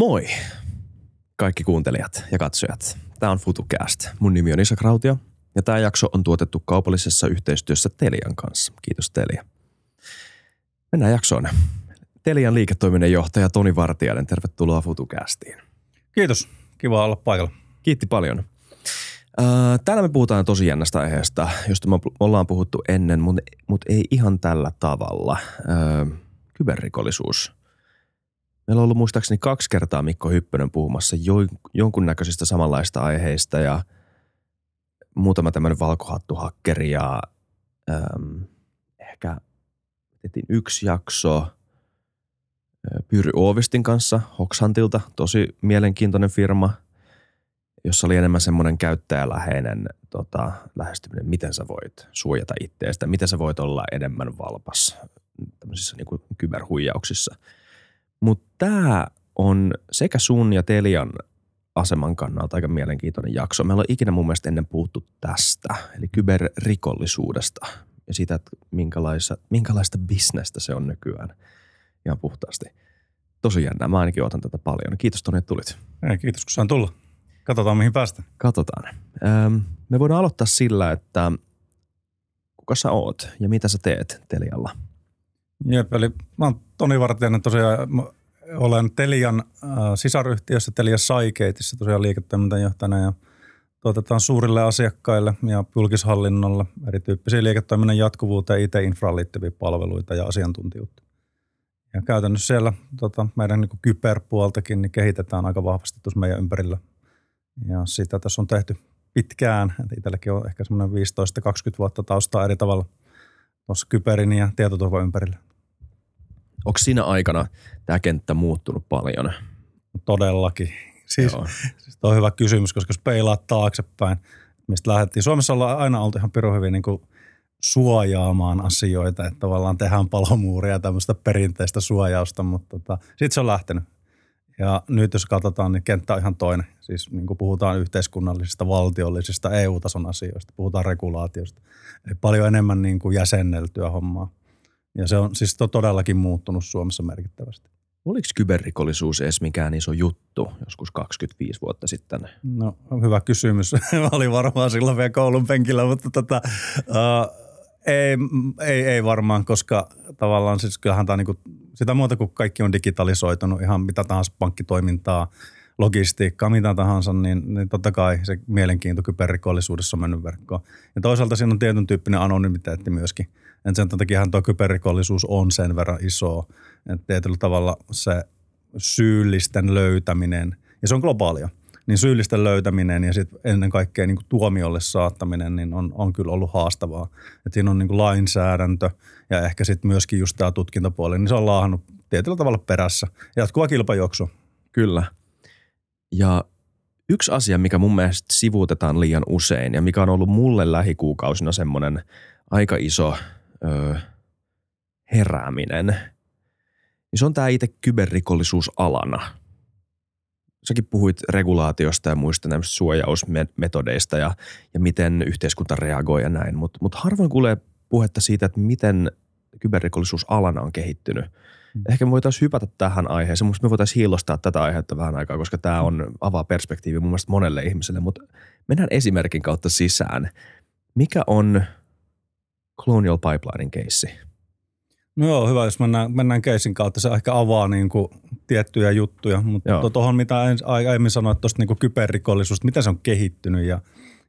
Moi kaikki kuuntelijat ja katsojat. Tämä on FutuCast. Mun nimi on Isa Krautio ja tämä jakso on tuotettu kaupallisessa yhteistyössä Telian kanssa. Kiitos Telia. Mennään jaksoon. Telian liiketoiminnan johtaja Toni Vartiainen, tervetuloa FutuCastiin. Kiitos, kiva olla paikalla. Kiitti paljon. Täällä me puhutaan tosi jännästä aiheesta, josta me ollaan puhuttu ennen, mutta, mutta ei ihan tällä tavalla. Kyberrikollisuus – Meillä on ollut muistaakseni kaksi kertaa Mikko Hyppönen puhumassa jo, jonkunnäköisistä samanlaista aiheista ja muutama tämmöinen valkohattuhakkeri ja äm, ehkä tehtiin yksi jakso Pyry Oovistin kanssa Hoxhantilta, tosi mielenkiintoinen firma, jossa oli enemmän semmoinen käyttäjäläheinen tota, lähestyminen, miten sä voit suojata itseästä, miten sä voit olla enemmän valpas tämmöisissä niin kuin kyberhuijauksissa – mutta tämä on sekä sun ja Telian aseman kannalta aika mielenkiintoinen jakso. Meillä on ikinä mun mielestä ennen puhuttu tästä, eli kyberrikollisuudesta ja siitä, että minkälaista, minkälaista bisnestä se on nykyään ihan puhtaasti. Tosi jännää. Mä ainakin otan tätä paljon. Kiitos Toni, että tulit. Ei, kiitos kun saan tulla. Katsotaan mihin päästä. Katsotaan. me voidaan aloittaa sillä, että kuka sä oot ja mitä sä teet Telialla – Jep, eli mä oon Toni Vartijainen tosiaan, olen Telian äh, sisaryhtiössä Telia Saikeitissa tosiaan liiketoimintajohtajana ja tuotetaan suurille asiakkaille ja julkishallinnolle erityyppisiä liiketoiminnan jatkuvuuteen, IT-infraan liittyviä palveluita ja asiantuntijuutta. Ja käytännössä siellä tota, meidän niin kyberpuoltakin niin kehitetään aika vahvasti tuossa meidän ympärillä. Ja sitä tässä on tehty pitkään. Itselläkin on ehkä semmoinen 15-20 vuotta taustaa eri tavalla tuossa kyberin ja tietoturvan ympärillä. Onko siinä aikana tämä kenttä muuttunut paljon? Todellakin. Siis, siis on hyvä kysymys, koska jos peilaat taaksepäin, mistä lähdettiin. Suomessa ollaan aina oltu ihan pirun hyvin niin kuin suojaamaan asioita, että tavallaan tehdään palomuuria tämmöistä perinteistä suojausta, mutta tota, sitten se on lähtenyt. Ja nyt jos katsotaan, niin kenttä on ihan toinen. Siis niin kuin puhutaan yhteiskunnallisista, valtiollisista, EU-tason asioista, puhutaan regulaatiosta. Eli paljon enemmän niin kuin jäsenneltyä hommaa. Ja se on siis todellakin muuttunut Suomessa merkittävästi. Oliko kyberrikollisuus edes mikään iso juttu joskus 25 vuotta sitten? No hyvä kysymys. Oli varmaan silloin vielä koulun penkillä, mutta tota, uh, ei, ei, ei varmaan, koska tavallaan siis kyllähän tämä niinku, sitä muuta kuin kaikki on digitalisoitunut, ihan mitä tahansa pankkitoimintaa, logistiikkaa, mitä tahansa, niin, niin totta kai se mielenkiinto kyberrikollisuudessa on mennyt verkkoon. Ja toisaalta siinä on tietyn tyyppinen anonymiteetti myöskin – et sen takiahan tuo kyberrikollisuus on sen verran iso, että tietyllä tavalla se syyllisten löytäminen, ja se on globaalia, niin syyllisten löytäminen ja sitten ennen kaikkea niin tuomiolle saattaminen niin on, on kyllä ollut haastavaa. Et siinä on niin lainsäädäntö ja ehkä sitten myöskin just tämä tutkintapuoli, niin se on laahannut tietyllä tavalla perässä. Jatkuva kilpajuoksu. Kyllä. Ja yksi asia, mikä mun mielestä sivuutetaan liian usein ja mikä on ollut mulle lähikuukausina semmoinen aika iso – ö, herääminen, niin se on tämä itse kyberrikollisuus alana. Säkin puhuit regulaatiosta ja muista näistä suojausmetodeista ja, ja miten yhteiskunta reagoi ja näin, mutta mut harvoin kuulee puhetta siitä, että miten kyberrikollisuus alana on kehittynyt. Mm. Ehkä me voitaisiin hypätä tähän aiheeseen. Minusta me voitaisiin hiilostaa tätä aihetta vähän aikaa, koska tämä on avaa perspektiivi mun mielestä monelle ihmiselle. Mutta mennään esimerkin kautta sisään. Mikä on Colonial Pipelinein keissi? No joo, hyvä, jos mennään, mennään keissin kautta. Se ehkä avaa niin kuin tiettyjä juttuja, mutta tuohon mitä aiemmin sanoit tuosta niin kyberrikollisuudesta, miten se on kehittynyt ja,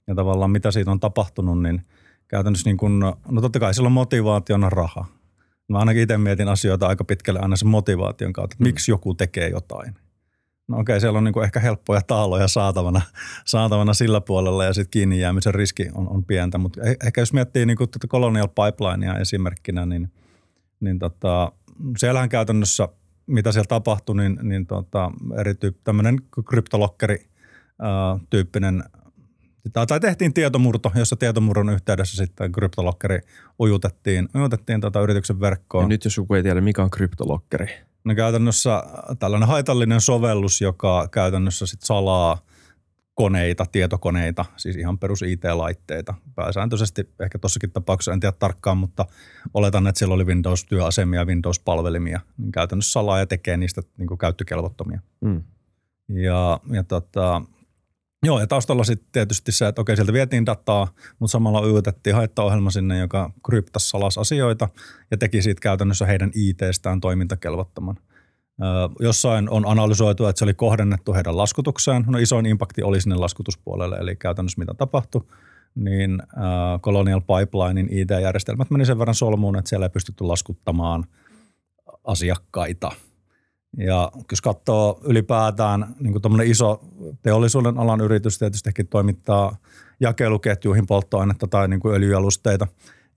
ja tavallaan mitä siitä on tapahtunut, niin käytännössä niin kuin, no totta kai silloin motivaationa raha. Mä ainakin itse mietin asioita aika pitkälle aina sen motivaation kautta, että mm. miksi joku tekee jotain. No okei, siellä on niin ehkä helppoja taaloja saatavana, saatavana sillä puolella ja sitten kiinni jäämisen riski on, on pientä. Mutta eh, ehkä jos miettii niin tätä Colonial Pipelinea esimerkkinä, niin, niin tota, siellähän käytännössä, mitä siellä tapahtui, niin, niin tota, eri tämmöinen kryptolokkeri tyyppinen tai, tai tehtiin tietomurto, jossa tietomurron yhteydessä sitten kryptolokkeri ujutettiin, ujutettiin tota yrityksen verkkoon. Ja nyt jos joku ei tiedä, mikä on kryptolokkeri? No käytännössä tällainen haitallinen sovellus, joka käytännössä sitten salaa koneita, tietokoneita, siis ihan perus IT-laitteita. Pääsääntöisesti ehkä tuossakin tapauksessa, en tiedä tarkkaan, mutta oletan, että siellä oli Windows-työasemia, Windows-palvelimia. Niin käytännössä salaa ja tekee niistä niin käyttökelvottomia. Mm. Ja, ja tota, Joo, ja taustalla sitten tietysti se, että okei, sieltä vietiin dataa, mutta samalla yytettiin haittaohjelma sinne, joka kryptasi salas asioita ja teki siitä käytännössä heidän IT-stään toimintakelvottoman. Jossain on analysoitu, että se oli kohdennettu heidän laskutukseen. No isoin impakti oli sinne laskutuspuolelle, eli käytännössä mitä tapahtui, niin Colonial Pipelinein IT-järjestelmät meni sen verran solmuun, että siellä ei pystytty laskuttamaan asiakkaita – ja jos katsoo ylipäätään niin iso teollisuuden alan yritys tietysti toimittaa jakeluketjuihin polttoainetta tai niin kuin öljyalusteita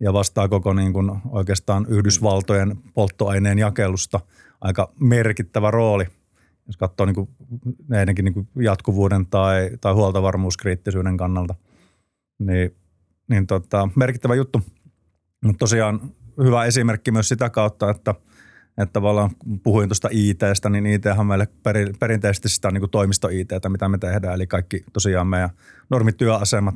ja vastaa koko niin kuin oikeastaan Yhdysvaltojen polttoaineen jakelusta aika merkittävä rooli. Jos katsoo niin kuin näidenkin niin kuin jatkuvuuden tai, tai huoltovarmuuskriittisyyden kannalta, niin, niin tota, merkittävä juttu. Mutta tosiaan hyvä esimerkki myös sitä kautta, että – että tavallaan puhuin tuosta ITstä, niin IT on meille peri, perinteisesti sitä niin toimisto ITtä, mitä me tehdään. Eli kaikki tosiaan meidän normityöasemat,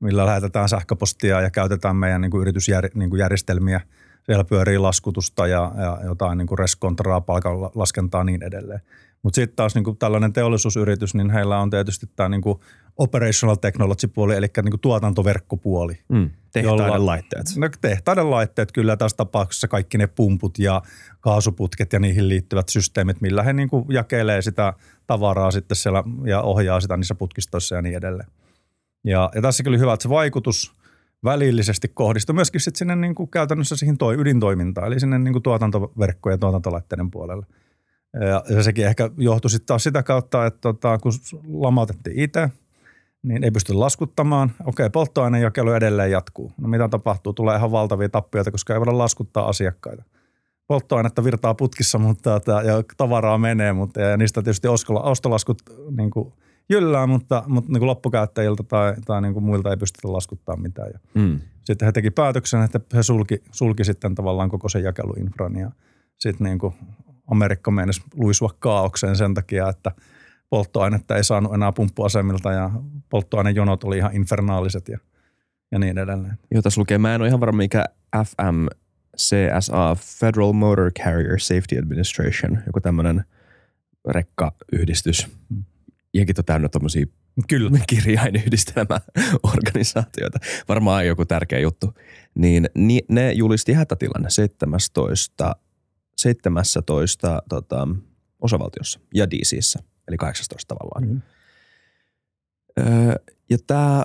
millä lähetetään sähköpostia ja käytetään meidän niin yritysjärjestelmiä. Siellä pyörii laskutusta ja, ja jotain niin reskontraa, palkanlaskentaa ja niin edelleen. Mutta sitten taas niin tällainen teollisuusyritys, niin heillä on tietysti tämä niin operational technology-puoli, eli niin kuin tuotantoverkkopuoli. Mm, tehtaiden jolla, laitteet. No, tehtaiden laitteet kyllä tässä tapauksessa kaikki ne pumput ja kaasuputket ja niihin liittyvät systeemit, millä he niin kuin jakelee sitä tavaraa sitten siellä ja ohjaa sitä niissä putkistoissa ja niin edelleen. Ja, ja tässäkin oli hyvä, että se vaikutus välillisesti kohdistui myöskin sitten sinne niin kuin käytännössä siihen toi, ydintoimintaan, eli sinne niin kuin tuotantoverkkojen ja tuotantolaitteiden puolelle – ja, ja sekin ehkä johtui sitten taas sitä kautta, että tota, kun lamautettiin itse, niin ei pysty laskuttamaan. Okei, polttoainejakelu edelleen jatkuu. No mitä tapahtuu? Tulee ihan valtavia tappioita, koska ei voida laskuttaa asiakkaita. Polttoainetta virtaa putkissa mutta, ja tavaraa menee, mutta ja niistä tietysti ostolaskut niin kuin jyllää, mutta, mutta niin kuin loppukäyttäjiltä tai, tai niin kuin muilta ei pystytä laskuttaa mitään. Ja mm. Sitten he teki päätöksen, että he sulki, sulki sitten tavallaan koko sen jakeluinfran ja sitten niin kuin Amerikka meinasi luisua kaaukseen sen takia, että polttoainetta ei saanut enää pumppuasemilta ja polttoainejonot oli ihan infernaaliset ja, ja niin edelleen. Joo, tässä lukee, mä en ole ihan varma mikä FM CSA, Federal Motor Carrier Safety Administration, joku tämmöinen rekkayhdistys. Jenkin on täynnä tuommoisia Kyllä. kirjainyhdistelmäorganisaatioita. Varmaan joku tärkeä juttu. Niin ne julisti hätätilanne 17 17 tota, osavaltiossa ja DCissä, eli 18 tavallaan. Mm. Öö, ja tämä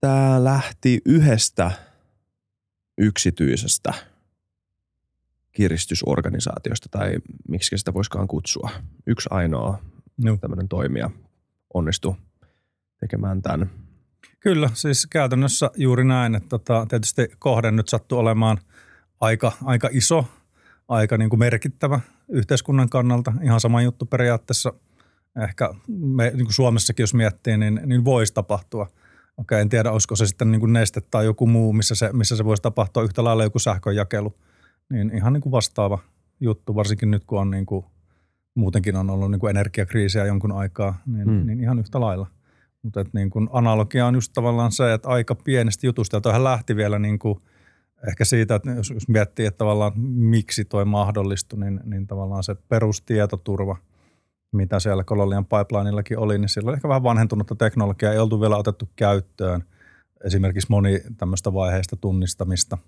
tää lähti yhdestä yksityisestä kiristysorganisaatiosta, tai miksi sitä voisikaan kutsua. Yksi ainoa no. tämmöinen toimija onnistui tekemään tämän. Kyllä, siis käytännössä juuri näin, että tota, tietysti kohde nyt sattuu olemaan – aika, aika iso, aika niin kuin merkittävä yhteiskunnan kannalta. Ihan sama juttu periaatteessa ehkä me, niin kuin Suomessakin, jos miettii, niin, niin voisi tapahtua. Okei, en tiedä, olisiko se sitten niin kuin neste tai joku muu, missä se, missä se voisi tapahtua yhtä lailla joku sähköjakelu. Niin ihan niin kuin vastaava juttu, varsinkin nyt kun on niin kuin, muutenkin on ollut niin kuin energiakriisiä jonkun aikaa, niin, hmm. niin ihan yhtä lailla. Mutta niin kuin analogia on just tavallaan se, että aika pienestä jutusta, ja lähti vielä niin kuin – ehkä siitä, että jos, jos miettii, että tavallaan miksi toi mahdollistui, niin, niin tavallaan se perustietoturva, mitä siellä Colonian pipeline'illakin oli, niin sillä oli ehkä vähän vanhentunutta teknologiaa, ei oltu vielä otettu käyttöön esimerkiksi moni tämmöistä vaiheista tunnistamista,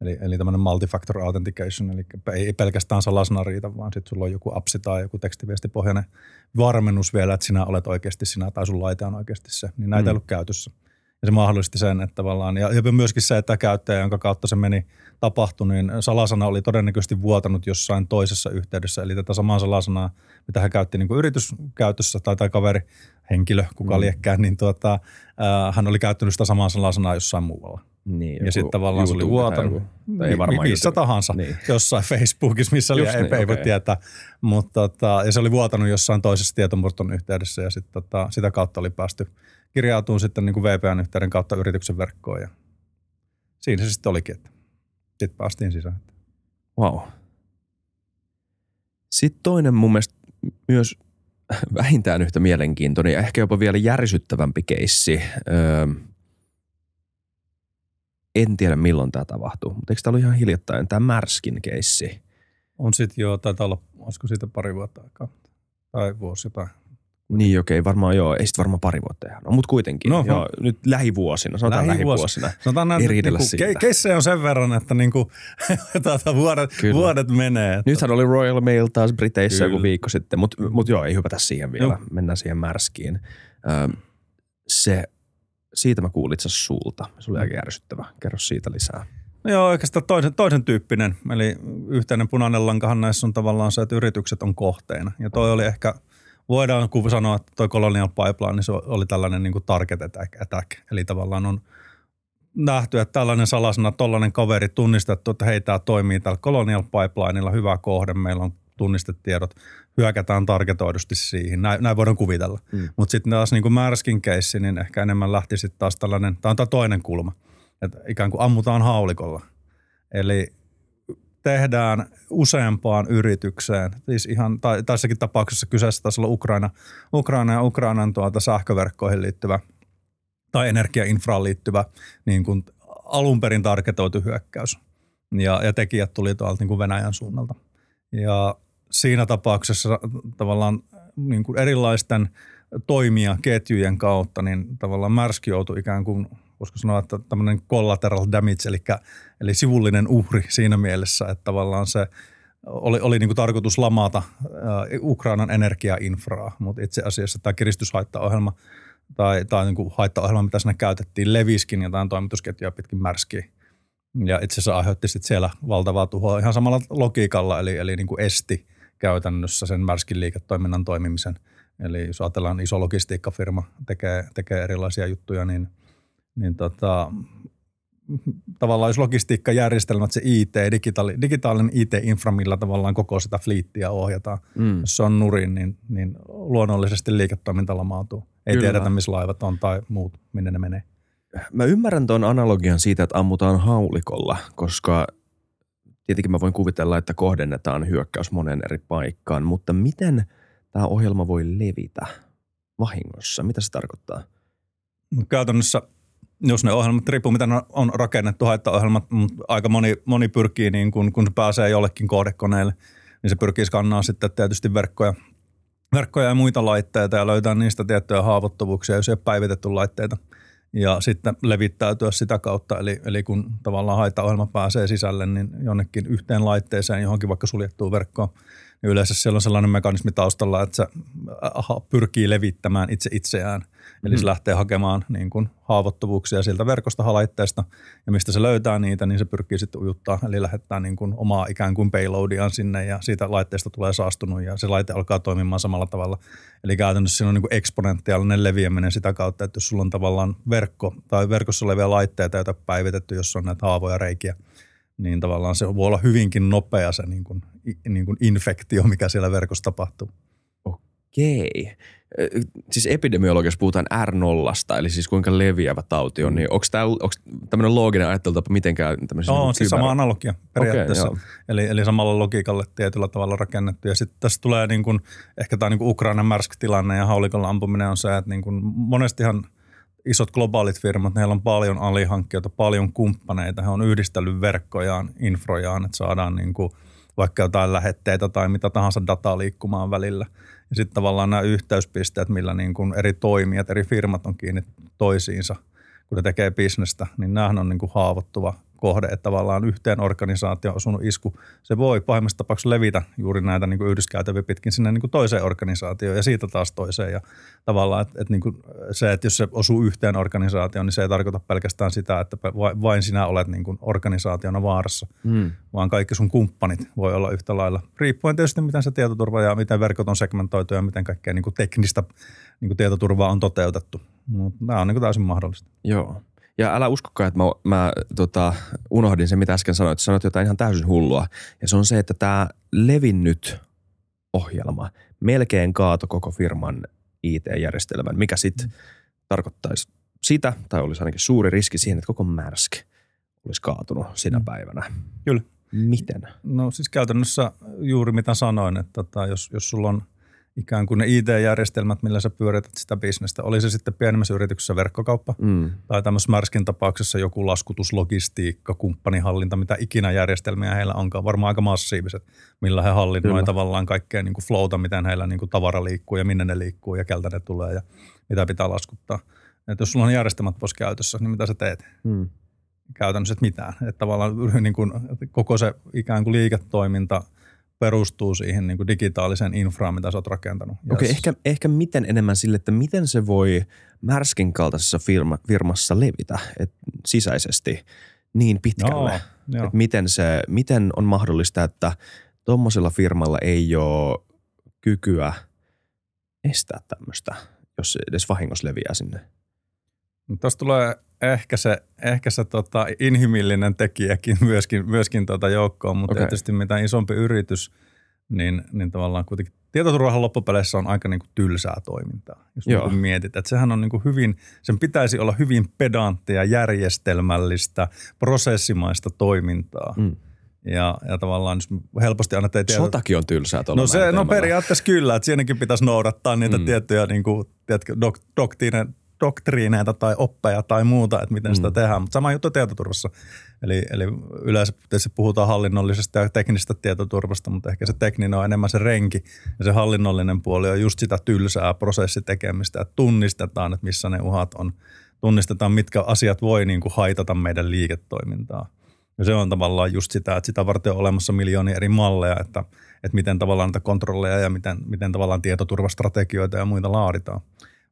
eli, eli tämmöinen multifactor authentication, eli ei pelkästään salasana riitä, vaan sitten sulla on joku appsi tai joku tekstiviestipohjainen varmennus vielä, että sinä olet oikeasti sinä tai sun laite on oikeasti se, niin näitä mm. ei ollut käytössä – ja se mahdollisti sen, että tavallaan, ja, ja myöskin se, että käyttäjä, jonka kautta se meni tapahtui, niin salasana oli todennäköisesti vuotanut jossain toisessa yhteydessä. Eli tätä samaa salasanaa, mitä hän käytti niin kuin yrityskäytössä tai, tai kaveri, henkilö, kuka mm. liekkään, niin tuota, äh, hän oli käyttänyt sitä samaa salasanaa jossain muualla. Niin, ja sitten tavallaan se oli vuotanut. Tai ei varmaan missä YouTube. tahansa, niin. jossain Facebookissa, missä oli, niin, ei, ei voi tietää. Mutta tota, ja se oli vuotanut jossain toisessa tietomurton yhteydessä ja sit, tota, sitä kautta oli päästy kirjautuu sitten niin kuin VPN-yhteyden kautta yrityksen verkkoon ja siinä se sitten olikin, että sitten päästiin sisään. Wow. Sitten toinen mun mielestä myös vähintään yhtä mielenkiintoinen ja ehkä jopa vielä järisyttävämpi keissi. Öö, en tiedä milloin tämä tapahtuu, mutta eikö tämä ollut ihan hiljattain tämä Märskin keissi? On sitten jo, taitaa olla olisiko siitä pari vuotta aikaa tai vuosi jotain. Niin okei, okay, varmaan joo, ei sitten varmaan pari vuotta ihan. No, mutta kuitenkin, no, joo, no. nyt lähivuosina, sanotaan lähivuosina, sanotaan näin, niin niinku, siitä. on sen verran, että niinku, tuota, vuodet, vuodet menee. Että. Nythän oli Royal Mail taas Briteissä Kyllä. joku viikko sitten, mutta mut joo, ei hypätä siihen vielä, joo. mennään siihen märskiin. Ö, se, siitä mä kuulin itse sulta, se oli aika järsyttävä, kerro siitä lisää. No joo, oikeastaan toisen, toisen tyyppinen. Eli yhteinen punainen lankahan näissä on tavallaan se, että yritykset on kohteena. Ja toi oli ehkä, voidaan sanoa, että toi Colonial Pipeline, niin se oli tällainen niin kuin target attack, attack. Eli tavallaan on nähty, että tällainen salasana, tollainen kaveri tunnistettu, että hei, tämä toimii tällä Colonial Pipelineilla, hyvä kohde, meillä on tunnistetiedot, hyökätään targetoidusti siihen. Näin, näin voidaan kuvitella. Mm. Mutta sitten taas niin kuin Märskin keissi, niin ehkä enemmän lähti sitten taas tällainen, tämä on tämä toinen kulma – että ikään kuin ammutaan haulikolla. Eli tehdään useampaan yritykseen, siis ihan, tai tässäkin tapauksessa kyseessä taisi olla Ukraina, Ukraina ja Ukrainan tuota sähköverkkoihin liittyvä tai energiainfraan liittyvä niin kuin alun perin tarketoitu hyökkäys. Ja, ja tekijät tuli tuolta niin kuin Venäjän suunnalta. Ja siinä tapauksessa tavallaan niin kuin erilaisten toimia ketjujen kautta, niin tavallaan Märski joutui ikään kuin voisiko sanoa, että tämmöinen collateral damage, eli, eli sivullinen uhri siinä mielessä, että tavallaan se oli, oli niin kuin tarkoitus lamata äh, Ukrainan energiainfraa, mutta itse asiassa tämä kiristyshaittaohjelma tai, tai niin kuin haittaohjelma, mitä siinä käytettiin, leviskin jotain toimitusketjua pitkin märskiä. Ja itse asiassa aiheutti sitten siellä valtavaa tuhoa ihan samalla logiikalla, eli, eli niin kuin esti käytännössä sen märskin liiketoiminnan toimimisen. Eli jos ajatellaan iso logistiikkafirma tekee, tekee erilaisia juttuja, niin – niin tota, tavallaan jos logistiikkajärjestelmät, se IT, digitaali, digitaalinen IT-infra, millä tavallaan koko sitä fliittiä ohjataan, mm. jos se on nurin, niin, niin luonnollisesti liiketoiminta lamautuu. Ei Kyllä. tiedetä, missä laivat on tai muut, minne ne menee. Mä ymmärrän tuon analogian siitä, että ammutaan haulikolla, koska tietenkin mä voin kuvitella, että kohdennetaan hyökkäys monen eri paikkaan, mutta miten tämä ohjelma voi levitä vahingossa? Mitä se tarkoittaa? Käytännössä – jos ne ohjelmat, riippuu mitä on rakennettu, haittaohjelmat, mutta aika moni, moni pyrkii, niin kun, kun se pääsee jollekin kohdekoneelle, niin se pyrkii skannaa sitten tietysti verkkoja, verkkoja ja muita laitteita ja löytää niistä tiettyjä haavoittuvuuksia, jos ei ole päivitetty laitteita ja sitten levittäytyä sitä kautta. Eli, eli kun tavallaan haittaohjelma pääsee sisälle, niin jonnekin yhteen laitteeseen, johonkin vaikka suljettuun verkkoon, niin yleensä siellä on sellainen mekanismi taustalla, että se pyrkii levittämään itse itseään – Eli se mm. lähtee hakemaan niin kuin haavoittuvuuksia sieltä verkosta halaitteesta ja mistä se löytää niitä, niin se pyrkii sitten ujuttaa. Eli lähettää niin kuin omaa ikään kuin payloadiaan sinne ja siitä laitteesta tulee saastunut ja se laite alkaa toimimaan samalla tavalla. Eli käytännössä siinä on niin kuin eksponentiaalinen leviäminen sitä kautta, että jos sulla on tavallaan verkko tai verkossa olevia laitteita, joita päivitetty, jos on näitä haavoja reikiä, niin tavallaan se voi olla hyvinkin nopea se niin kuin, niin kuin infektio, mikä siellä verkossa tapahtuu. Okei siis epidemiologiassa puhutaan R0, eli siis kuinka leviävä tauti on, niin onko tämä tämmöinen looginen ajattelutapa mitenkään tämmöisissä Joo, niin siis kyber... sama analogia periaatteessa. Okay, eli, eli samalla logiikalle tietyllä tavalla rakennettu. Ja sitten tässä tulee niin kuin, ehkä tämä niin Ukrainan märsk-tilanne ja haulikolla ampuminen on se, että niin kuin monestihan isot globaalit firmat, heillä on paljon alihankkijoita, paljon kumppaneita. He on yhdistellyt verkkojaan, infrojaan, että saadaan niin kuin vaikka jotain lähetteitä tai mitä tahansa dataa liikkumaan välillä – ja sitten tavallaan nämä yhteyspisteet, millä niin kuin eri toimijat, eri firmat on kiinni toisiinsa, kun ne tekee bisnestä, niin nämähän on niin kuin haavoittuva kohde, että tavallaan yhteen organisaatio osunut isku, se voi pahimmassa tapauksessa levitä juuri näitä niin kuin yhdyskäytäviä pitkin sinne niin kuin toiseen organisaatioon ja siitä taas toiseen. Ja tavallaan että, että niin kuin se, että jos se osuu yhteen organisaatioon, niin se ei tarkoita pelkästään sitä, että vain sinä olet niin kuin organisaationa vaarassa, mm. vaan kaikki sun kumppanit voi olla yhtä lailla. Riippuen tietysti, miten se tietoturva ja miten verkot on segmentoitu ja miten kaikkea niin kuin teknistä niin kuin tietoturvaa on toteutettu. Mutta nämä on niin kuin täysin mahdollista. Joo. Ja älä uskokaan, että mä, mä tota, unohdin sen, mitä äsken sanoit. Sanoit jotain ihan täysin hullua. Ja se on se, että tämä levinnyt ohjelma melkein kaato koko firman IT-järjestelmän, mikä sitten mm. tarkoittaisi sitä, tai olisi ainakin suuri riski siihen, että koko Märsk olisi kaatunut sinä mm. päivänä. Kyllä. Miten? No siis käytännössä juuri mitä sanoin, että tota, jos, jos sulla on ikään kuin ne IT-järjestelmät, millä sä pyörität sitä bisnestä. Oli se sitten pienemmässä yrityksessä verkkokauppa mm. tai tämmöisessä Märskin tapauksessa joku laskutuslogistiikka, kumppanihallinta, mitä ikinä järjestelmiä heillä onkaan. Varmaan aika massiiviset, millä he hallinnoi tavallaan kaikkea niin kuin flowta, miten heillä niin kuin tavara liikkuu ja minne ne liikkuu ja keltä ne tulee ja mitä pitää laskuttaa. Et jos sulla on järjestelmät pois käytössä, niin mitä sä teet? Mm. Käytännössä et mitään. Että tavallaan niin kuin, koko se ikään kuin liiketoiminta – perustuu siihen niin kuin digitaaliseen infraan, mitä sä oot rakentanut. Okei, okay, ehkä, ehkä miten enemmän sille, että miten se voi Märskin kaltaisessa firma, firmassa levitä et sisäisesti niin pitkälle. Joo, joo. Et miten, se, miten on mahdollista, että tuommoisella firmalla ei ole kykyä estää tämmöistä, jos edes vahingossa leviää sinne? Tuossa tulee ehkä se, ehkä se tota inhimillinen tekijäkin myöskin, myöskin tota joukkoon, mutta okay. tietysti mitä isompi yritys, niin, niin tavallaan kuitenkin tietoturvahan loppupeleissä on aika niin kuin tylsää toimintaa, jos Joo. Niin mietit. Että sehän on niin kuin hyvin, sen pitäisi olla hyvin pedanttia, järjestelmällistä, prosessimaista toimintaa. Mm. Ja, ja tavallaan jos helposti aina ei tiedä. Sotakin on tylsää No, se, no periaatteessa kyllä, että siinäkin pitäisi noudattaa niitä mm. tiettyjä niin kuin, tiedätkö, dok, doktiinen, doktriineita tai oppeja tai muuta, että miten mm. sitä tehdään. Mutta sama juttu tietoturvassa. Eli, eli yleensä tietysti puhutaan hallinnollisesta ja teknisestä tietoturvasta, mutta ehkä se tekninen on enemmän se renki ja se hallinnollinen puoli on just sitä tylsää prosessitekemistä, että tunnistetaan, että missä ne uhat on. Tunnistetaan, mitkä asiat voi niin kuin haitata meidän liiketoimintaa. Ja se on tavallaan just sitä, että sitä varten on olemassa miljoonia eri malleja, että, että miten tavallaan näitä kontrolleja ja miten, miten tavallaan tietoturvastrategioita ja muita laaditaan.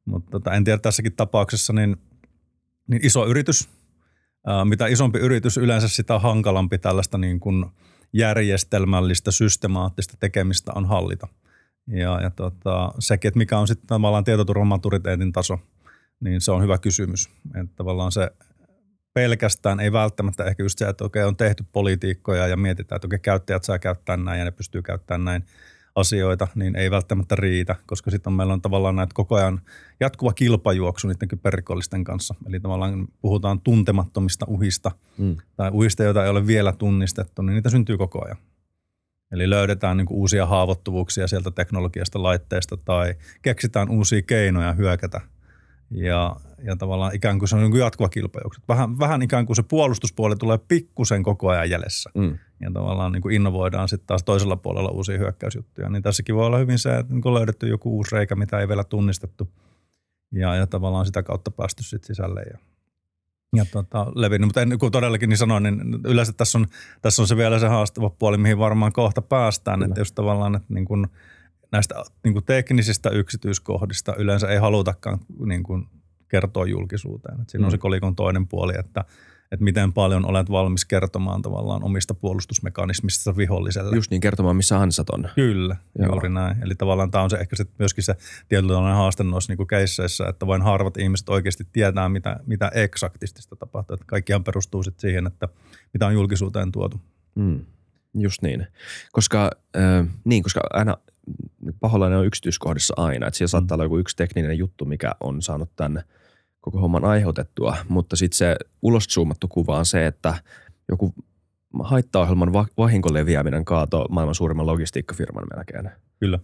Mutta tota, en tiedä tässäkin tapauksessa, niin, niin iso yritys, ää, mitä isompi yritys, yleensä sitä hankalampi tällaista niin kuin järjestelmällistä, systemaattista tekemistä on hallita. Ja, ja tota, sekin, että mikä on sitten tavallaan tietoturvamaturiteetin taso, niin se on hyvä kysymys. Että tavallaan se pelkästään ei välttämättä ehkä just se, että okei on tehty politiikkoja ja mietitään, että okei käyttäjät saa käyttää näin ja ne pystyy käyttämään näin – asioita, niin ei välttämättä riitä, koska sitten meillä on tavallaan näitä koko ajan jatkuva kilpajuoksu niiden kyberrikollisten kanssa. Eli tavallaan puhutaan tuntemattomista uhista mm. tai uhista, joita ei ole vielä tunnistettu, niin niitä syntyy koko ajan. Eli löydetään niin uusia haavoittuvuuksia sieltä teknologiasta, laitteesta tai keksitään uusia keinoja hyökätä. Ja, ja tavallaan ikään kuin se on niin jatkuva kilpajuoksu. Vähän, vähän ikään kuin se puolustuspuoli tulee pikkusen koko ajan jäljessä. Mm ja tavallaan niin kuin innovoidaan sitten taas toisella puolella uusia hyökkäysjuttuja. Niin tässäkin voi olla hyvin se, että niin löydetty joku uusi reikä, mitä ei vielä tunnistettu ja, ja tavallaan sitä kautta päästy sitten sisälle ja, ja tota, levinnyt. Mutta en, kun todellakin niin sanoin, niin yleensä tässä on, tässä on se vielä se haastava puoli, mihin varmaan kohta päästään, Kyllä. että jos tavallaan että niin kuin näistä niin kuin teknisistä yksityiskohdista yleensä ei halutakaan niin kuin kertoa julkisuuteen. Et siinä mm. on se kolikon toinen puoli, että – että miten paljon olet valmis kertomaan tavallaan omista puolustusmekanismista viholliselle. Just niin, kertomaan missä hansat on. Kyllä, Joo. juuri näin. Eli tavallaan tämä on se ehkä se, myöskin se tietynlainen haaste noissa niin keisseissä, että vain harvat ihmiset oikeasti tietää, mitä, mitä eksaktisti sitä tapahtuu. Että kaikkihan perustuu sitten siihen, että mitä on julkisuuteen tuotu. Mm, just niin. Koska, äh, niin, koska aina paholainen on yksityiskohdissa aina. Että siellä mm. saattaa olla joku yksi tekninen juttu, mikä on saanut tänne – koko homman aiheutettua, mutta sitten se ulos zoomattu kuva on se, että joku haittaohjelman va- vahinkoleviäminen kaato maailman suurimman logistiikkafirman melkein. Kyllä.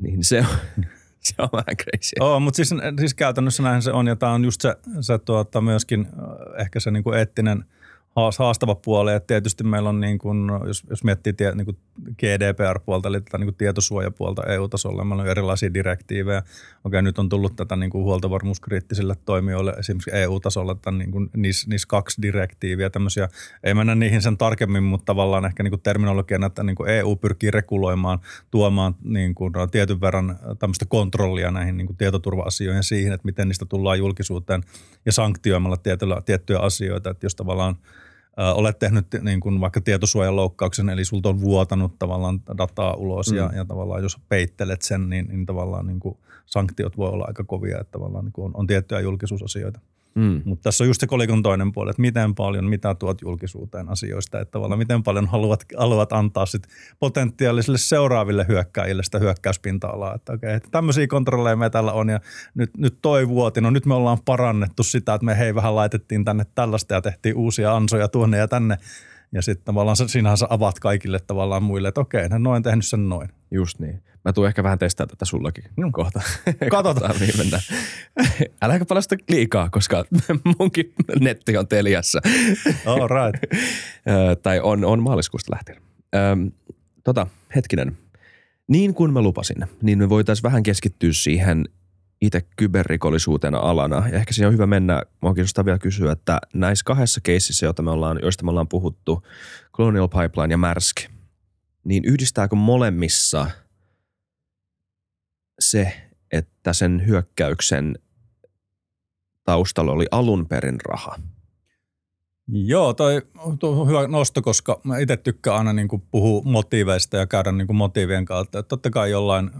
Niin se on, se on vähän crazy. Oo, mutta siis, siis käytännössä näin se on ja tämä on just se, se tuota, myöskin äh, ehkä se niinku eettinen – haastava puoli. että tietysti meillä on, niin kuin, jos, jos miettii tie, niin kuin GDPR-puolta, eli tätä niin kuin tietosuojapuolta EU-tasolla, meillä on erilaisia direktiivejä. Okei, nyt on tullut tätä niin kuin huoltovarmuuskriittisille toimijoille, esimerkiksi EU-tasolla tätä niin kuin NIS, NIS 2-direktiiviä, tämmöisiä. Ei mennä niihin sen tarkemmin, mutta tavallaan ehkä niin kuin terminologiana, että niin EU pyrkii reguloimaan, tuomaan niin kuin tietyn verran tämmöistä kontrollia näihin niin tietoturva-asioihin siihen, että miten niistä tullaan julkisuuteen ja sanktioimalla tiettyjä asioita, että jos tavallaan – olet tehnyt niin kuin vaikka tietosuojaloukkauksen, eli sulta on vuotanut tavallaan dataa ulos mm. ja, ja tavallaan jos peittelet sen, niin, niin tavallaan niin kuin sanktiot voi olla aika kovia, että tavallaan niin kuin on, on tiettyjä julkisuusasioita. Mm. Mutta tässä on just se kolikon toinen puoli, että miten paljon, mitä tuot julkisuuteen asioista, että tavallaan miten paljon haluat, haluat antaa sit potentiaalisille seuraaville hyökkäjille sitä hyökkäyspinta-alaa, että okei, että tämmöisiä kontrolleja me täällä on ja nyt, nyt toi vuoti, no nyt me ollaan parannettu sitä, että me hei vähän laitettiin tänne tällaista ja tehtiin uusia ansoja tuonne ja tänne, Ja sitten tavallaan sinähän sä avaat kaikille tavallaan muille, että okei, hän noin tehnyt sen noin. Just niin. Mä tuun ehkä vähän testaa tätä sullakin no. kohta. Katsotaan. mihin mennään. Äläkä palasta liikaa, koska munkin netti on Teliassa. All right. tai on, on maaliskuusta lähtien. Öm, tota, hetkinen. Niin kuin mä lupasin, niin me voitaisiin vähän keskittyä siihen itse kyberrikollisuutena alana. Ja ehkä siinä on hyvä mennä, mä kiinnostaa vielä kysyä, että näissä kahdessa keississä, joita me ollaan, joista me ollaan puhuttu, Colonial Pipeline ja Maersk, niin yhdistääkö molemmissa se, että sen hyökkäyksen taustalla oli alun perin raha? Joo, toi on hyvä nosto, koska mä itse tykkään aina niin puhua motiiveista ja käydä niin motiivien kautta. Että totta kai jollain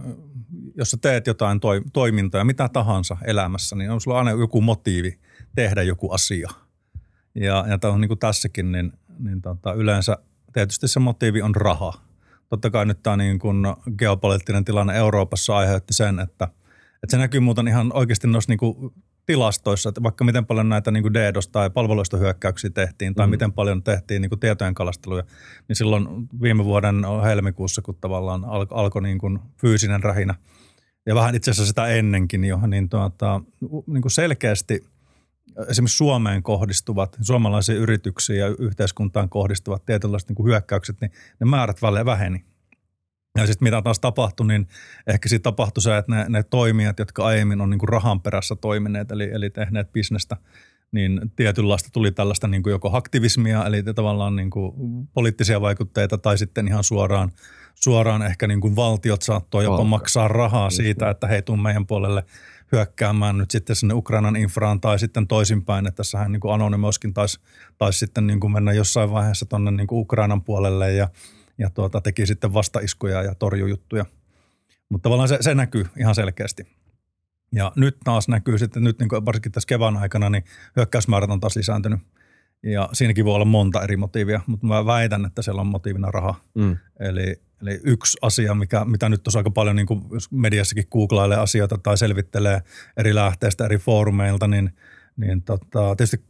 jos sä teet jotain toi, toimintaa, mitä tahansa elämässä, niin on sulla aina joku motiivi tehdä joku asia. Ja, ja tämä on niin kuin tässäkin, niin, niin tota, yleensä tietysti se motiivi on raha. Totta kai nyt tämä niin kuin geopoliittinen tilanne Euroopassa aiheutti sen, että, että se näkyy muuten ihan oikeasti noissa niin tilastoissa, että vaikka miten paljon näitä niin DDoS- tai palveluista hyökkäyksiä tehtiin tai mm. miten paljon tehtiin niin kuin tietojen kalasteluja, niin silloin viime vuoden helmikuussa, kun tavallaan alkoi niin kuin fyysinen rähinä – ja vähän itse asiassa sitä ennenkin jo, niin, tuota, niin kuin selkeästi esimerkiksi Suomeen kohdistuvat, suomalaisiin yrityksiin ja yhteiskuntaan kohdistuvat tietynlaiset niin hyökkäykset, niin ne määrät väheni. Ja sitten mitä taas tapahtui, niin ehkä sitten tapahtui se, että ne, ne toimijat, jotka aiemmin on niin kuin rahan perässä toimineet, eli, eli tehneet bisnestä, niin tietynlaista tuli tällaista niin kuin joko aktivismia, eli tavallaan niin kuin poliittisia vaikutteita, tai sitten ihan suoraan suoraan ehkä niin kuin valtiot saattoi jopa Valtio. maksaa rahaa siitä, että hei tuu meidän puolelle hyökkäämään nyt sitten sinne Ukrainan infraan tai sitten toisinpäin, että tässähän niin kuin Anonymoskin taisi, taisi sitten niin kuin mennä jossain vaiheessa tuonne niin Ukrainan puolelle ja, ja tuota, teki sitten vastaiskuja ja torjujuttuja. Mutta tavallaan se, se näkyy ihan selkeästi. Ja nyt taas näkyy sitten, nyt niin varsinkin tässä kevään aikana, niin hyökkäysmäärät on taas lisääntynyt. Ja siinäkin voi olla monta eri motiivia, mutta mä väitän, että siellä on motiivina raha. Mm. Eli Eli yksi asia, mikä, mitä nyt tuossa aika paljon, niin kuin jos mediassakin googlailee asioita tai selvittelee eri lähteistä, eri foorumeilta, niin, niin tota, tietysti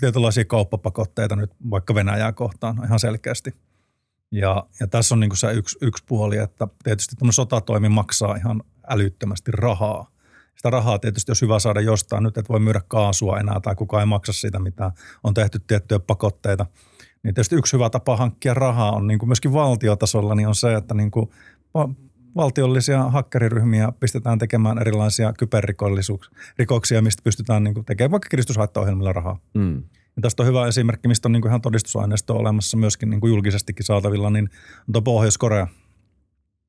tietynlaisia kauppapakotteita nyt vaikka Venäjää kohtaan ihan selkeästi. Ja, ja tässä on niin kuin se yksi, yksi puoli, että tietysti tämmöinen sotatoimi maksaa ihan älyttömästi rahaa. Sitä rahaa tietysti olisi hyvä saada jostain nyt, että voi myydä kaasua enää tai kukaan ei maksa siitä, mitä on tehty tiettyjä pakotteita – niin tietysti yksi hyvä tapa hankkia rahaa on niin kuin myöskin valtiotasolla, niin on se, että niin kuin valtiollisia hakkeriryhmiä pistetään tekemään erilaisia kyberrikoksia, mistä pystytään niin kuin tekemään vaikka kiristyshaittaohjelmilla rahaa. Mm. Ja tästä on hyvä esimerkki, mistä on niin kuin ihan todistusaineisto olemassa myöskin niin kuin julkisestikin saatavilla, niin on tuo Pohjois-Korea.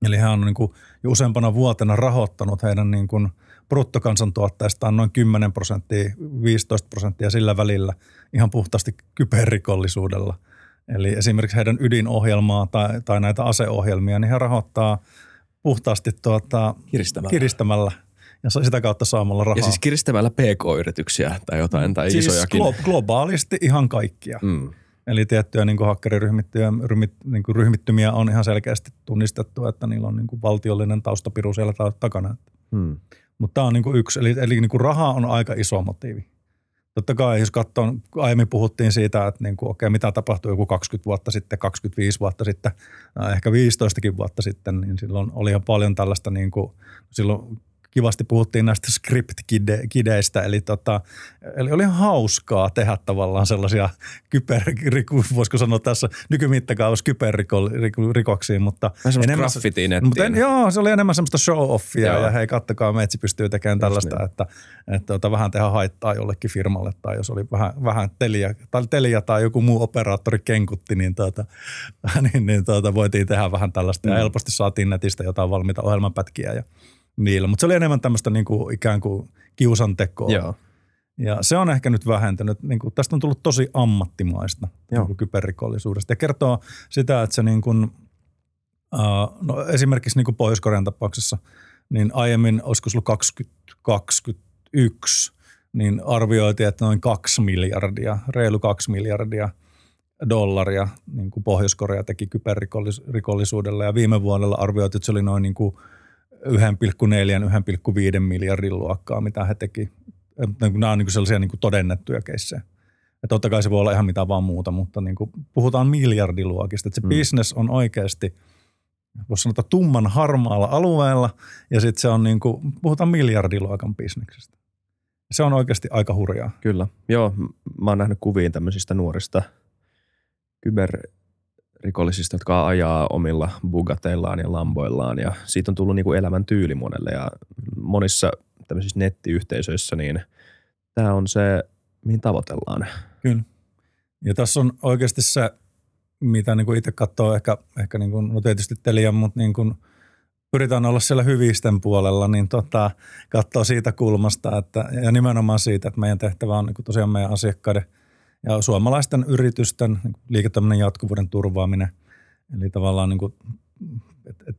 Eli hän on niin kuin jo useampana vuotena rahoittanut heidän niin kuin bruttokansantuotteestaan noin 10 prosenttia, 15 prosenttia sillä välillä – ihan puhtaasti kyberrikollisuudella. Eli esimerkiksi heidän ydinohjelmaa tai, tai näitä aseohjelmia, niin he rahoittaa puhtaasti tuota, kiristämällä. kiristämällä ja sitä kautta saamalla rahaa. Ja siis kiristämällä pk-yrityksiä tai jotain tai siis isojakin. Glo- globaalisti ihan kaikkia. Mm. Eli tiettyjä niin hakkeriryhmittymiä ryhmit, niin ryhmittymiä on ihan selkeästi tunnistettu, että niillä on niin kuin valtiollinen taustapiru siellä takana. Mm. Mutta tämä on niin kuin yksi, eli, eli niin kuin raha on aika iso motiivi. Totta kai, jos katsoo, aiemmin puhuttiin siitä, että niin kuin, okei, mitä tapahtui joku 20 vuotta sitten, 25 vuotta sitten, ehkä 15 vuotta sitten, niin silloin oli ihan paljon tällaista, niin kuin, silloin kivasti puhuttiin näistä script-kideistä, eli, tota, eli oli hauskaa tehdä tavallaan sellaisia kyber, voisiko sanoa tässä nykymittakaavassa kyberrikoksiin, mutta enemmän, mutta en, joo, se oli enemmän semmoista show-offia joo. ja hei kattokaa, metsi pystyy tekemään tällaista, niin. että, että tota, vähän tehdä haittaa jollekin firmalle tai jos oli vähän, vähän telia, tai telia tai joku muu operaattori kenkutti, niin, tota, niin, niin tota, voitiin tehdä vähän tällaista mm. ja helposti saatiin netistä jotain valmiita ohjelmapätkiä ja niillä. Mutta se oli enemmän tämmöistä niin kuin ikään kuin kiusantekoa. Joo. Ja se on ehkä nyt vähentynyt. Niin kuin, tästä on tullut tosi ammattimaista Joo. Niin kyberrikollisuudesta. Ja kertoo sitä, että se niin kuin, uh, no esimerkiksi niin kuin Pohjois-Korean tapauksessa, niin aiemmin, olisiko sulla 2021, niin arvioitiin, että noin 2 miljardia, reilu 2 miljardia dollaria niin kuin Pohjois-Korea teki kyberrikollisuudella. Ja viime vuodella arvioitiin, että se oli noin niin kuin – 1,4-1,5 miljardin luokkaa, mitä he teki. Nämä on niin sellaisia niin todennettuja keissejä. Ja totta kai se voi olla ihan mitä vaan muuta, mutta niin kuin puhutaan miljardiluokista. Että se mm. business on oikeasti, voisi sanoa, tumman harmaalla alueella ja sitten se on niin kuin, puhutaan miljardiluokan bisneksestä. Se on oikeasti aika hurjaa. Kyllä. Joo, mä oon nähnyt kuviin tämmöisistä nuorista kyberrikollisista, jotka ajaa omilla bugateillaan ja lamboillaan ja siitä on tullut niin kuin elämän tyyli monelle ja monissa tämmöisissä nettiyhteisöissä niin tämä on se, mihin tavoitellaan. Kyllä. Ja tässä on oikeasti se, mitä niin kuin itse katsoo ehkä, ehkä niin kuin, no tietysti Telia, mutta niin kuin pyritään olla siellä hyvisten puolella, niin tota, katsoo siitä kulmasta, että, ja nimenomaan siitä, että meidän tehtävä on niin kuin tosiaan meidän asiakkaiden ja suomalaisten yritysten liiketoiminnan jatkuvuuden turvaaminen. Eli tavallaan niin kuin, et, et,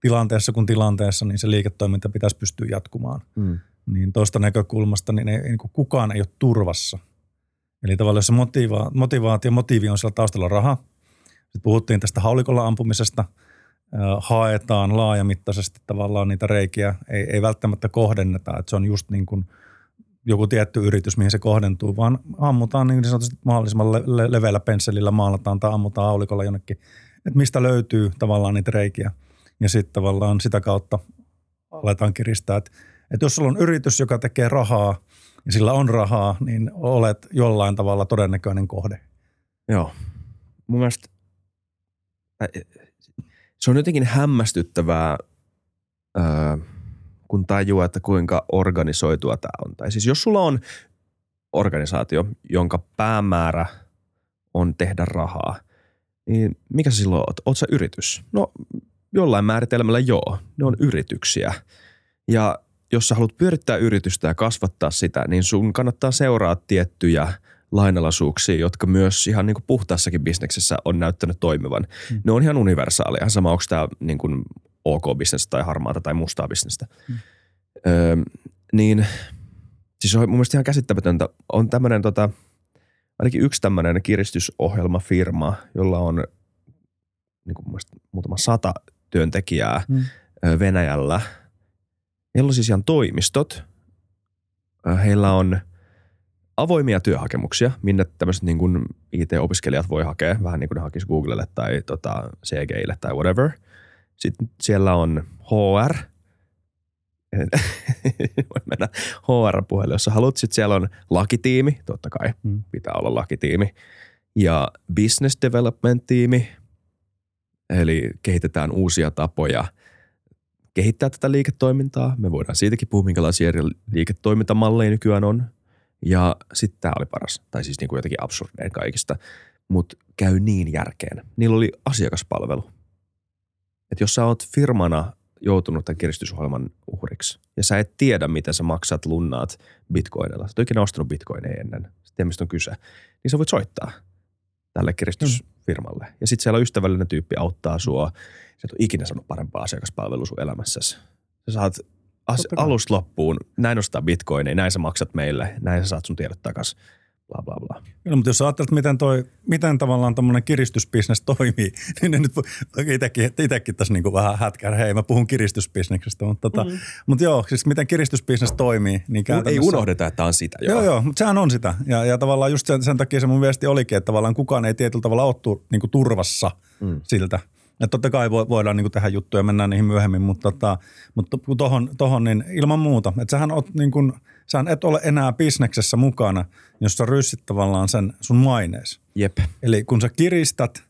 tilanteessa kuin tilanteessa, niin se liiketoiminta pitäisi pystyä jatkumaan. Mm. Niin tuosta näkökulmasta niin, ei, niin kuin kukaan ei ole turvassa. Eli tavallaan jos se motiva, motivaatio, motiivi on siellä taustalla raha. Sitten puhuttiin tästä haulikolla ampumisesta. Haetaan laajamittaisesti tavallaan niitä reikiä. Ei, ei välttämättä kohdenneta, että se on just niin kuin joku tietty yritys, mihin se kohdentuu, vaan ammutaan niin sanotusti mahdollisimman le- leveällä pensselillä maalataan tai ammutaan haulikolla jonnekin, että mistä löytyy tavallaan niitä reikiä – ja sitten tavallaan sitä kautta aletaan kiristää, että, että jos sulla on yritys, joka tekee rahaa ja sillä on rahaa, niin olet jollain tavalla todennäköinen kohde. Joo. Mun mielestä se on jotenkin hämmästyttävää, kun tajuaa, että kuinka organisoitua tämä on. Tai siis jos sulla on organisaatio, jonka päämäärä on tehdä rahaa, niin mikä sä silloin oot? Oot sä yritys? No jollain määritelmällä joo, ne on yrityksiä. Ja jos sä haluat pyörittää yritystä ja kasvattaa sitä, niin sun kannattaa seuraa tiettyjä lainalaisuuksia, jotka myös ihan niin kuin puhtaassakin bisneksessä on näyttänyt toimivan. Hmm. Ne on ihan universaaleja. Sama onko tämä niin kuin OK-bisnestä tai harmaata tai mustaa bisnestä. Hmm. Öö, niin siis on mun mielestä ihan käsittämätöntä. On tämmöinen tota, ainakin yksi tämmöinen kiristysohjelmafirma, jolla on niin kuin muutama sata työntekijää mm. Venäjällä. Heillä on siis ihan toimistot. Heillä on avoimia työhakemuksia, minne tämmöiset niin kuin IT-opiskelijat voi hakea, vähän niin kuin ne hakisi Googlelle tai tota, CGille tai whatever. Sitten siellä on HR, voi mennä HR-puheelle, jos haluat. Sitten siellä on lakitiimi, totta kai mm. pitää olla lakitiimi. Ja business development-tiimi, Eli kehitetään uusia tapoja kehittää tätä liiketoimintaa. Me voidaan siitäkin puhua, minkälaisia eri liiketoimintamalleja nykyään on. Ja sitten tämä oli paras, tai siis niin kuin jotenkin absurdein kaikista, mutta käy niin järkeen. Niillä oli asiakaspalvelu. Että jos sä oot firmana joutunut tämän kiristysohjelman uhriksi ja sä et tiedä, miten sä maksat lunnaat bitcoinilla, sä et ikinä ostanut bitcoineja ennen, sä tiedät, mistä on kyse, niin sä voit soittaa tälle kiristys, mm. Ja sitten siellä on ystävällinen tyyppi auttaa sua. Sä et ole ikinä saanut parempaa asiakaspalvelua sun elämässäsi. Sä saat as- alusta loppuun, näin ostaa bitcoinia, näin sä maksat meille, näin sä saat sun tiedot takaisin bla bla bla. Kyllä, mutta jos ajattelet, miten, toi, miten tavallaan tämmöinen kiristysbisnes toimii, niin ne nyt itsekin, itsekin tässä niin kuin vähän hätkää, hei mä puhun kiristysbisneksestä, mutta, tota, mm. mutta joo, siis miten kiristysbisnes toimii. Niin Ei unohdeta, että on sitä. Joo, joo, joo mutta sehän on sitä. Ja, ja tavallaan just sen, sen takia se mun viesti olikin, että tavallaan kukaan ei tietyllä tavalla ole tu, niin turvassa mm. siltä. Että totta kai voidaan niin tehdä juttuja, mennään niihin myöhemmin, mutta, tota, mutta tohon, tohon, niin ilman muuta. Että sähän oot niin kuin – sä et ole enää bisneksessä mukana, jos sä ryssit tavallaan sen sun mainees. Jep. Eli kun sä kiristät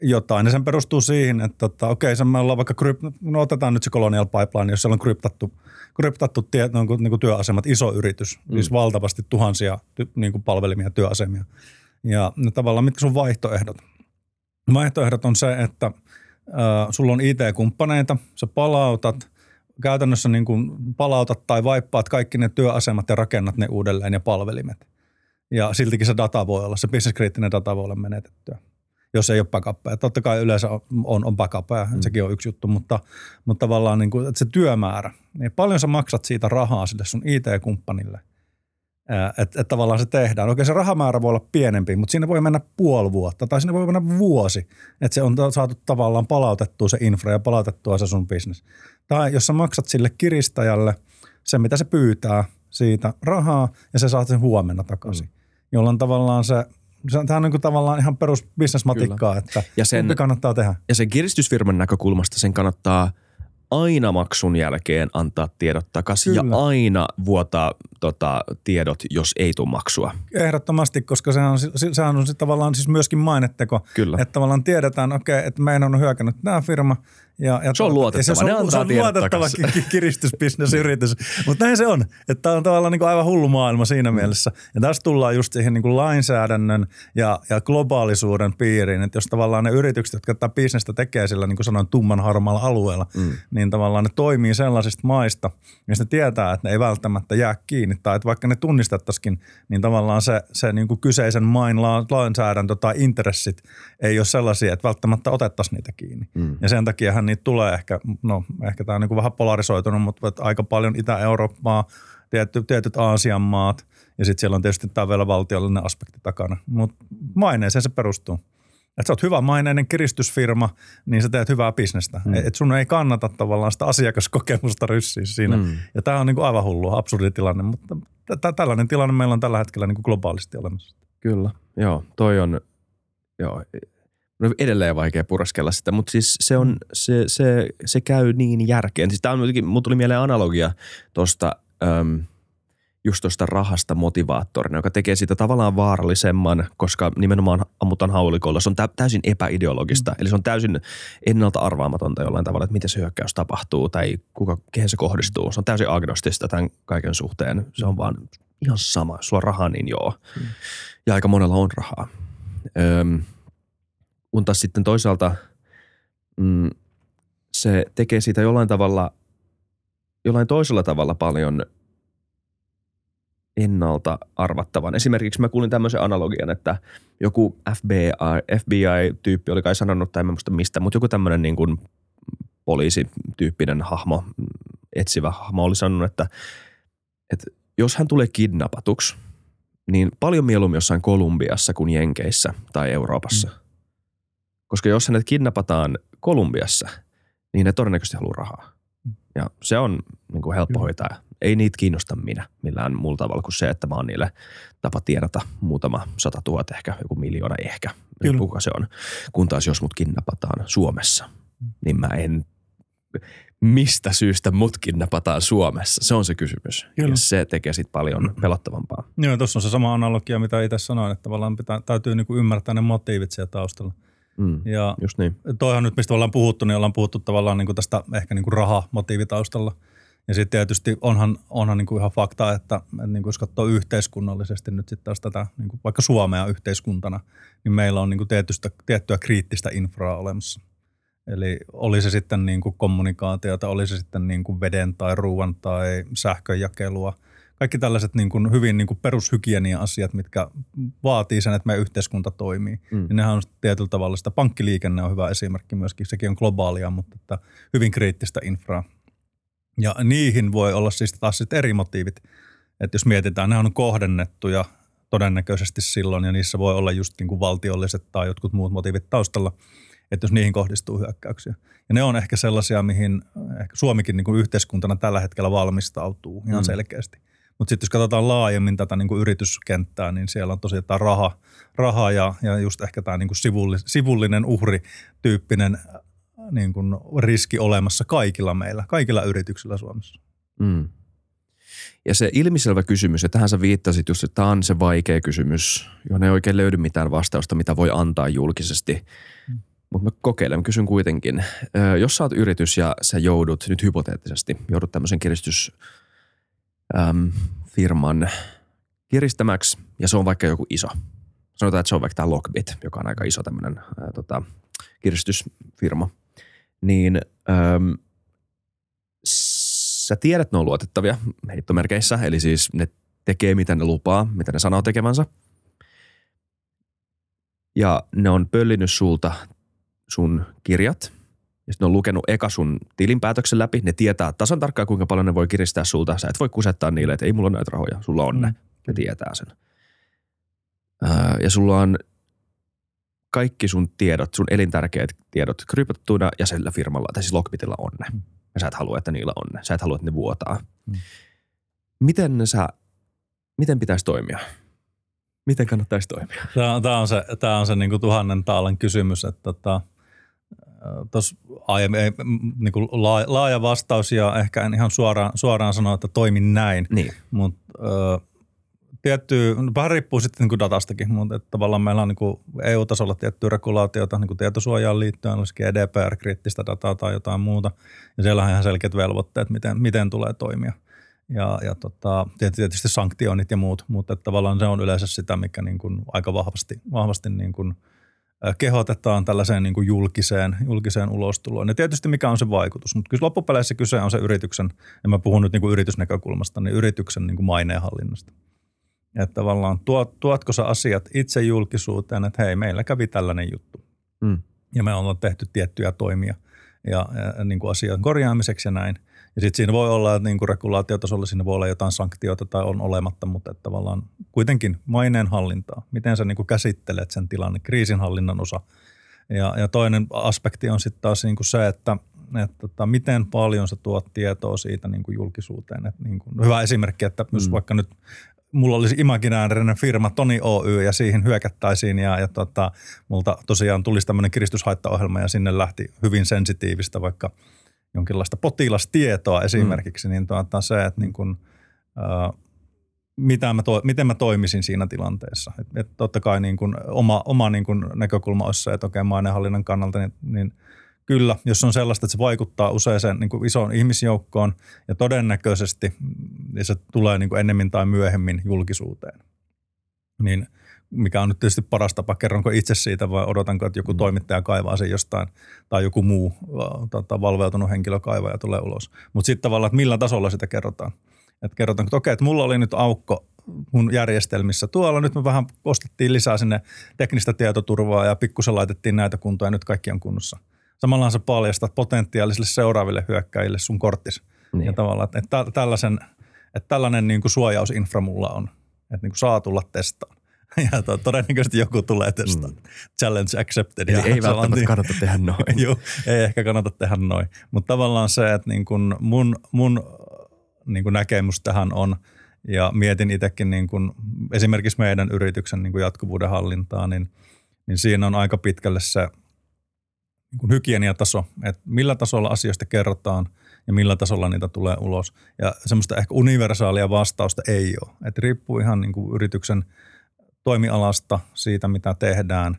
jotain, niin sen perustuu siihen, että tota, okei, okay, me ollaan vaikka, kryp, no otetaan nyt se Colonial Pipeline, jos siellä on kryptattu, kryptattu tie, no, niin kuin työasemat, iso yritys, mm. siis valtavasti tuhansia ty, niin kuin palvelimia, työasemia. Ja ne tavallaan, mitkä sun vaihtoehdot? Vaihtoehdot on se, että äh, sulla on IT-kumppaneita, sä palautat – käytännössä niin kuin palautat tai vaippaat kaikki ne työasemat ja rakennat ne uudelleen ja palvelimet. Ja siltikin se data voi olla, se bisneskriittinen data voi olla menetettyä, jos ei ole backupia. Totta kai yleensä on, on backupia, mm. sekin on yksi juttu, mutta, mutta tavallaan niin kuin, että se työmäärä, niin paljon sä maksat siitä rahaa sille sun IT-kumppanille – että et tavallaan se tehdään. Okei, se rahamäärä voi olla pienempi, mutta siinä voi mennä puoli vuotta tai siinä voi mennä vuosi, että se on saatu tavallaan palautettua se infra ja palautettua se sun business. Tai jos sä maksat sille kiristäjälle sen, mitä se pyytää siitä rahaa ja se saat sen huomenna takaisin. Mm. jolloin tavallaan se Tämä on niin kuin tavallaan ihan perus bisnesmatikkaa, että ja sen, kannattaa tehdä. Ja sen kiristysfirman näkökulmasta sen kannattaa – aina maksun jälkeen antaa tiedot takaisin Kyllä. ja aina vuotaa tota, tiedot, jos ei tule maksua. Ehdottomasti, koska sehän on, sehän on tavallaan siis myöskin mainetteko. Kyllä. Että tavallaan tiedetään, okei, okay, että meidän on hyökännyt tämä firma – ja, ja se on luotettava, se, on, se on luotettava kiristysbisnesyritys. Mutta näin se on, että tämä on tavallaan niin kuin aivan hullu maailma siinä mm. mielessä. Ja tässä tullaan just siihen niin kuin lainsäädännön ja, ja globaalisuuden piiriin, että jos tavallaan ne yritykset, jotka tätä bisnestä tekee sillä niin kuin sanoin tumman harmaalla alueella, mm. niin tavallaan ne toimii sellaisista maista, mistä tietää, että ne ei välttämättä jää kiinni. Tai että vaikka ne tunnistettaisikin, niin tavallaan se, se niin kuin kyseisen main lainsäädäntö tai intressit ei ole sellaisia, että välttämättä otettaisiin niitä kiinni. Mm. Ja sen takia kyllähän niitä tulee ehkä, no ehkä tämä on niin vähän polarisoitunut, mutta aika paljon Itä-Eurooppaa, tietty, tietyt Aasian maat ja sitten siellä on tietysti tämä vielä valtiollinen aspekti takana. Mutta maineeseen se perustuu. Että sä oot hyvä maineinen kiristysfirma, niin sä teet hyvää bisnestä. Mm. Että sun ei kannata tavallaan sitä asiakaskokemusta ryssiä siinä. Mm. Ja tämä on niinku aivan hullu, absurdi tilanne, mutta t- tällainen tilanne meillä on tällä hetkellä niinku globaalisti olemassa. Kyllä, joo. Toi on, joo, on edelleen vaikea puraskella sitä, mutta siis se, on, mm. se, se, se käy niin järkeen. Siis tämä on mun tuli mieleen analogia tuosta, just tuosta rahasta motivaattorina, joka tekee sitä tavallaan vaarallisemman, koska nimenomaan ammutaan haulikolla. Se on täysin epäideologista, mm. eli se on täysin ennalta arvaamatonta jollain tavalla, että miten se hyökkäys tapahtuu tai kuka, kehen se kohdistuu. Se on täysin agnostista tämän kaiken suhteen. Se on vaan ihan sama. Sulla on rahaa, niin joo. Mm. Ja aika monella on rahaa. Öm, kun taas sitten toisaalta mm, se tekee siitä jollain tavalla, jollain toisella tavalla paljon ennalta arvattavan. Esimerkiksi mä kuulin tämmöisen analogian, että joku FBI, FBI-tyyppi oli kai sanonut, tai en muista mistä, mutta joku tämmöinen niin kuin poliisityyppinen hahmo, etsivä hahmo oli sanonut, että, että jos hän tulee kidnappatuksi, niin paljon mieluummin jossain Kolumbiassa kuin Jenkeissä tai Euroopassa. Mm. Koska jos hänet kidnapataan Kolumbiassa, niin ne todennäköisesti haluaa rahaa. Mm. Ja se on niin kuin helppo hoitaa. Ei niitä kiinnosta minä millään muulla tavalla kuin se, että mä oon niille tapa tienata muutama sata tuhat, ehkä joku miljoona ehkä, Kyllä. kuka se on. Kun taas jos mut kidnapataan Suomessa, mm. niin mä en mistä syystä mut kidnapataan Suomessa? Se on se kysymys. Kyllä. Ja se tekee sitten paljon pelottavampaa. Joo, tuossa on se sama analogia, mitä itse sanoin, että tavallaan pitää, täytyy niinku ymmärtää ne motiivit siellä taustalla. Mm, ja just niin. Toihan nyt, mistä ollaan puhuttu, niin ollaan puhuttu tavallaan niin kuin tästä ehkä niin kuin rahamotiivitaustalla. Ja sitten tietysti onhan, onhan niin kuin ihan fakta, että, että niin kuin jos katsoo yhteiskunnallisesti nyt sitten taas tätä niin kuin vaikka Suomea yhteiskuntana, niin meillä on niin kuin tietystä, tiettyä kriittistä infraa olemassa. Eli oli se sitten niin kuin kommunikaatiota, oli se sitten niin kuin veden tai ruoan tai sähköjakelua – kaikki tällaiset niin kuin hyvin niin kuin perushygienia-asiat, mitkä vaatii sen, että meidän yhteiskunta toimii. Mm. Niin nehän on tietyllä tavalla sitä. Pankkiliikenne on hyvä esimerkki myöskin. Sekin on globaalia, mutta että hyvin kriittistä infraa. Ja niihin voi olla siis taas sitten eri motiivit. Että jos mietitään, ne on kohdennettuja todennäköisesti silloin, ja niissä voi olla just niin kuin valtiolliset tai jotkut muut motiivit taustalla, että jos niihin kohdistuu hyökkäyksiä. Ja ne on ehkä sellaisia, mihin ehkä Suomikin niin kuin yhteiskuntana tällä hetkellä valmistautuu ihan mm. selkeästi. Mutta sitten jos katsotaan laajemmin tätä niin kuin yrityskenttää, niin siellä on tosiaan tämä raha, raha ja, ja just ehkä tämä niin kuin sivulli, sivullinen uhri-tyyppinen äh, niin kuin riski olemassa kaikilla meillä, kaikilla yrityksillä Suomessa. Mm. Ja se ilmiselvä kysymys, ja tähän sä viittasit just, että tämä on se vaikea kysymys, johon ei oikein löydy mitään vastausta, mitä voi antaa julkisesti. Mm. Mutta mä kokeilen, kysyn kuitenkin. Jos sä oot yritys ja sä joudut nyt hypoteettisesti, joudut tämmöisen kiristys äm, firman kiristämäksi ja se on vaikka joku iso. Sanotaan, että se on vaikka tämä Lockbit, joka on aika iso tämmöinen tota, kiristysfirma. Niin äm, sä tiedät, että ne on luotettavia heittomerkeissä, eli siis ne tekee mitä ne lupaa, mitä ne sanoo tekevänsä. Ja ne on pöllinyt sulta sun kirjat – ja sitten ne on lukenut eka sun tilinpäätöksen läpi. Ne tietää tasan tarkkaan, kuinka paljon ne voi kiristää sulta. Sä et voi kusettaa niille, että ei mulla ole näitä rahoja. Sulla on ne. Mm. Ne tietää sen. Ää, ja sulla on kaikki sun tiedot, sun elintärkeät tiedot kryptattuina ja sillä firmalla, tai siis Lockbitilla on ne. Mm. Ja sä et halua, että niillä on ne. Sä et halua, että ne vuotaa. Mm. Miten sä, miten pitäisi toimia? Miten kannattaisi toimia? Tämä, tämä on se, tämä on se niin kuin tuhannen taalan kysymys, että tota, tuossa aiemmin niin kuin laaja vastaus ja ehkä en ihan suoraan, suoraan sanoa, että toimin näin, niin. mutta tietty, no vähän riippuu sitten niin datastakin, mutta että tavallaan meillä on niin EU-tasolla tiettyä regulaatiota niin tietosuojaan liittyen, olisikin EDPR-kriittistä dataa tai jotain muuta, ja siellä on ihan selkeät velvoitteet, miten, miten tulee toimia. Ja, ja tota, tietysti sanktioinnit ja muut, mutta että tavallaan se on yleensä sitä, mikä niin kuin aika vahvasti, vahvasti niin kuin kehotetaan tällaiseen niin kuin julkiseen, julkiseen ulostuloon. Ja tietysti mikä on se vaikutus, mutta kyllä loppupeleissä kyse on se yrityksen, ja mä puhun nyt niin kuin yritysnäkökulmasta, niin yrityksen niin kuin maineenhallinnasta. Että tavallaan tuot, tuotko sä asiat itse julkisuuteen, että hei, meillä kävi tällainen juttu. Mm. Ja me ollaan tehty tiettyjä toimia ja, ja niin kuin asian korjaamiseksi ja näin. Ja sitten siinä voi olla, että niin kuin regulaatiotasolla siinä voi olla jotain sanktioita tai on olematta, mutta että tavallaan kuitenkin maineen hallintaa. Miten sä niin kuin käsittelet sen tilanne, kriisinhallinnan osa. Ja, ja toinen aspekti on sitten taas niin kuin se, että, että, että tota, miten paljon sä tuot tietoa siitä niin kuin julkisuuteen. Että niin kuin, hyvä esimerkki, että jos mm. vaikka nyt mulla olisi imaginäärinen firma Toni Oy ja siihen hyökättäisiin ja, ja tota, multa tosiaan tulisi tämmöinen kiristyshaittaohjelma ja sinne lähti hyvin sensitiivistä vaikka jonkinlaista potilastietoa esimerkiksi, mm. niin tuota, se, että niin kun, äh, mitä mä to, miten mä toimisin siinä tilanteessa. Et, et totta kai niin kun oma, oma niin kun näkökulma olisi se, että okei kannalta, niin, niin – Kyllä, jos on sellaista, että se vaikuttaa useaseen niin kuin isoon ihmisjoukkoon ja todennäköisesti niin se tulee niin kuin ennemmin tai myöhemmin julkisuuteen. Niin mikä on nyt tietysti paras tapa, kerronko itse siitä vai odotanko, että joku mm. toimittaja kaivaa sen jostain tai joku muu tota, valveutunut henkilö kaivaa ja tulee ulos. Mutta sitten tavallaan, että millä tasolla sitä kerrotaan. Että kerrotaan, että okei, että mulla oli nyt aukko mun järjestelmissä tuolla. Nyt me vähän ostettiin lisää sinne teknistä tietoturvaa ja pikkusen laitettiin näitä kuntoja ja nyt kaikki on kunnossa – Samalla sä paljastat potentiaalisille seuraaville hyökkäjille sun korttis. Niin. Ja tavallaan, että, että, tällaisen, että tällainen niin kuin suojausinfra mulla on, että niin kuin saa tulla testaan. Ja to, todennäköisesti joku tulee testaan. Mm. Challenge accepted. Eli ei välttämättä niin, kannata tehdä noin. Joo, ei ehkä kannata tehdä noin. Mutta tavallaan se, että niin kuin mun, mun niin kuin näkemys tähän on, ja mietin itsekin niin kuin esimerkiksi meidän yrityksen niin kuin jatkuvuuden hallintaa, niin, niin siinä on aika pitkälle se – niin kuin hygieniataso, että millä tasolla asioista kerrotaan ja millä tasolla niitä tulee ulos. Ja semmoista ehkä universaalia vastausta ei ole. Että riippuu ihan niin kuin yrityksen toimialasta, siitä mitä tehdään,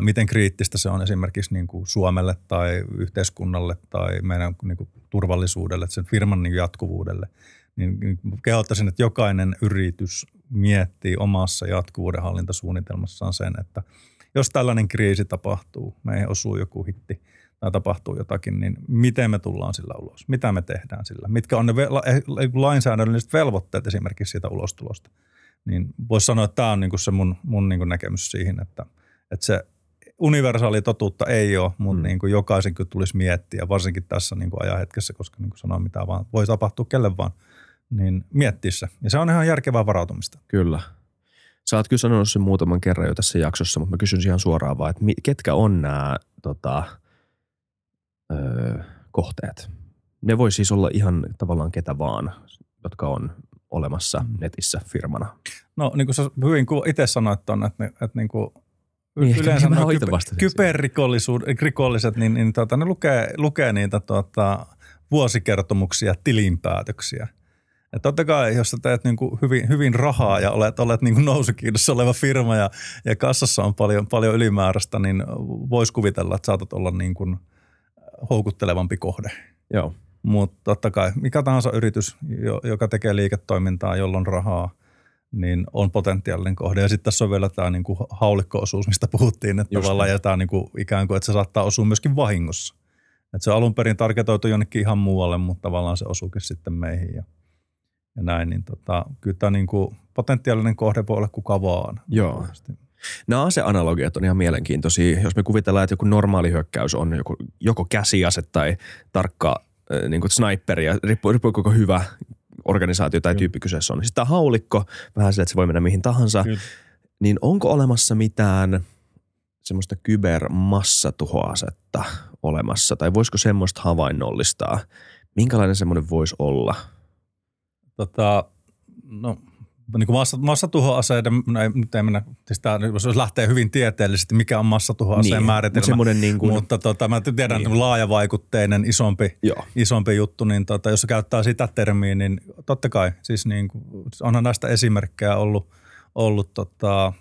miten kriittistä se on esimerkiksi niin kuin Suomelle tai yhteiskunnalle tai meidän niin kuin turvallisuudelle, sen firman niin jatkuvuudelle. Niin, niin kehottaisin, että jokainen yritys miettii omassa jatkuvuudenhallintasuunnitelmassaan sen, että – jos tällainen kriisi tapahtuu, meihin osuu joku hitti tai tapahtuu jotakin, niin miten me tullaan sillä ulos? Mitä me tehdään sillä? Mitkä on ne eh, lainsäädännölliset velvoitteet esimerkiksi siitä ulostulosta? Niin voisi sanoa, että tämä on niin kuin se mun, mun niin kuin näkemys siihen, että, että se universaali totuutta ei ole, mutta mm. niin kuin jokaisen kyllä tulisi miettiä, varsinkin tässä niin kuin ajanhetkessä, koska niin kuin sanoin, mitä vaan voi tapahtua kelle vaan, niin miettiä se. Ja se on ihan järkevää varautumista. Kyllä. Sä oot kyllä sanonut sen muutaman kerran jo tässä jaksossa, mutta mä kysyn ihan suoraan vaan, että ketkä on nämä tota, öö, kohteet? Ne voi siis olla ihan tavallaan ketä vaan, jotka on olemassa mm. netissä firmana. No niin kuin sä hyvin itse sanoit on, että, että niin kuin niin, yleensä no, kyber, kyberrikolliset, niin, niin tota, ne lukee, lukee niitä tota, vuosikertomuksia, tilinpäätöksiä – että totta kai, jos sä teet niin kuin hyvin, hyvin rahaa ja olet, olet niin kuin nousukiinnossa oleva firma ja, ja kassassa on paljon, paljon ylimääräistä, niin voisi kuvitella, että saatat olla niin kuin houkuttelevampi kohde. Joo. Mutta totta kai mikä tahansa yritys, joka tekee liiketoimintaa, jolla on rahaa, niin on potentiaalinen kohde. Ja sitten tässä on vielä tämä niin kuin haulikko-osuus, mistä puhuttiin, että Just tavallaan jätään niin kuin ikään kuin, että se saattaa osua myöskin vahingossa. Että se on alun perin tarketoitu jonnekin ihan muualle, mutta tavallaan se osuukin sitten meihin. Ja ja näin, niin tota, kyllä tämä niin kuin potentiaalinen kohde voi olla kuka vaan. Joo. Nämä aseanalogiat on ihan mielenkiintoisia. Jos me kuvitellaan, että joku normaali hyökkäys on joko, joko käsiase tai tarkka niin kuin sniperi, ja riippuu, riippuu koko hyvä organisaatio tai tyyppi kyseessä on. Sitten tämä haulikko, vähän sille, että se voi mennä mihin tahansa. Kyllä. Niin onko olemassa mitään semmoista kybermassatuhoasetta olemassa, tai voisiko semmoista havainnollistaa? Minkälainen semmoinen voisi olla – Tota, no, niin kuin massa, massatuhoaseiden, no ei, nyt ei mennä, siis tämä, jos lähtee hyvin tieteellisesti, mikä on massatuhoaseen niin, määritelmä. Mutta, niin kuin, mutta tota, mä tiedän, niin. laajavaikutteinen, isompi, Joo. isompi juttu, niin tota, jos se käyttää sitä termiä, niin totta kai, siis niin kuin, onhan näistä esimerkkejä ollut, ollut tota,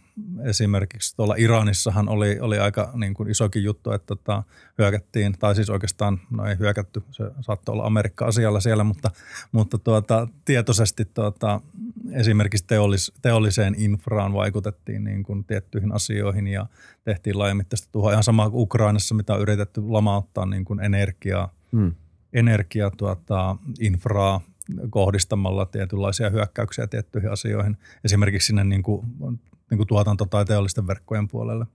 esimerkiksi tuolla Iranissahan oli, oli aika niin kuin isokin juttu, että tota, hyökättiin, tai siis oikeastaan, no ei hyökätty, se saattoi olla Amerikka-asialla siellä, mutta, mutta tuota, tietoisesti tuota, esimerkiksi teollis, teolliseen infraan vaikutettiin niin kuin tiettyihin asioihin ja tehtiin laajamittaista tuhoa. Ihan sama kuin Ukrainassa, mitä on yritetty lamauttaa niin kuin energiaa, hmm. energia, tuota, infraa kohdistamalla tietynlaisia hyökkäyksiä tiettyihin asioihin. Esimerkiksi sinne niin kuin niin kuin tuotanto- tai teollisten verkkojen puolelle.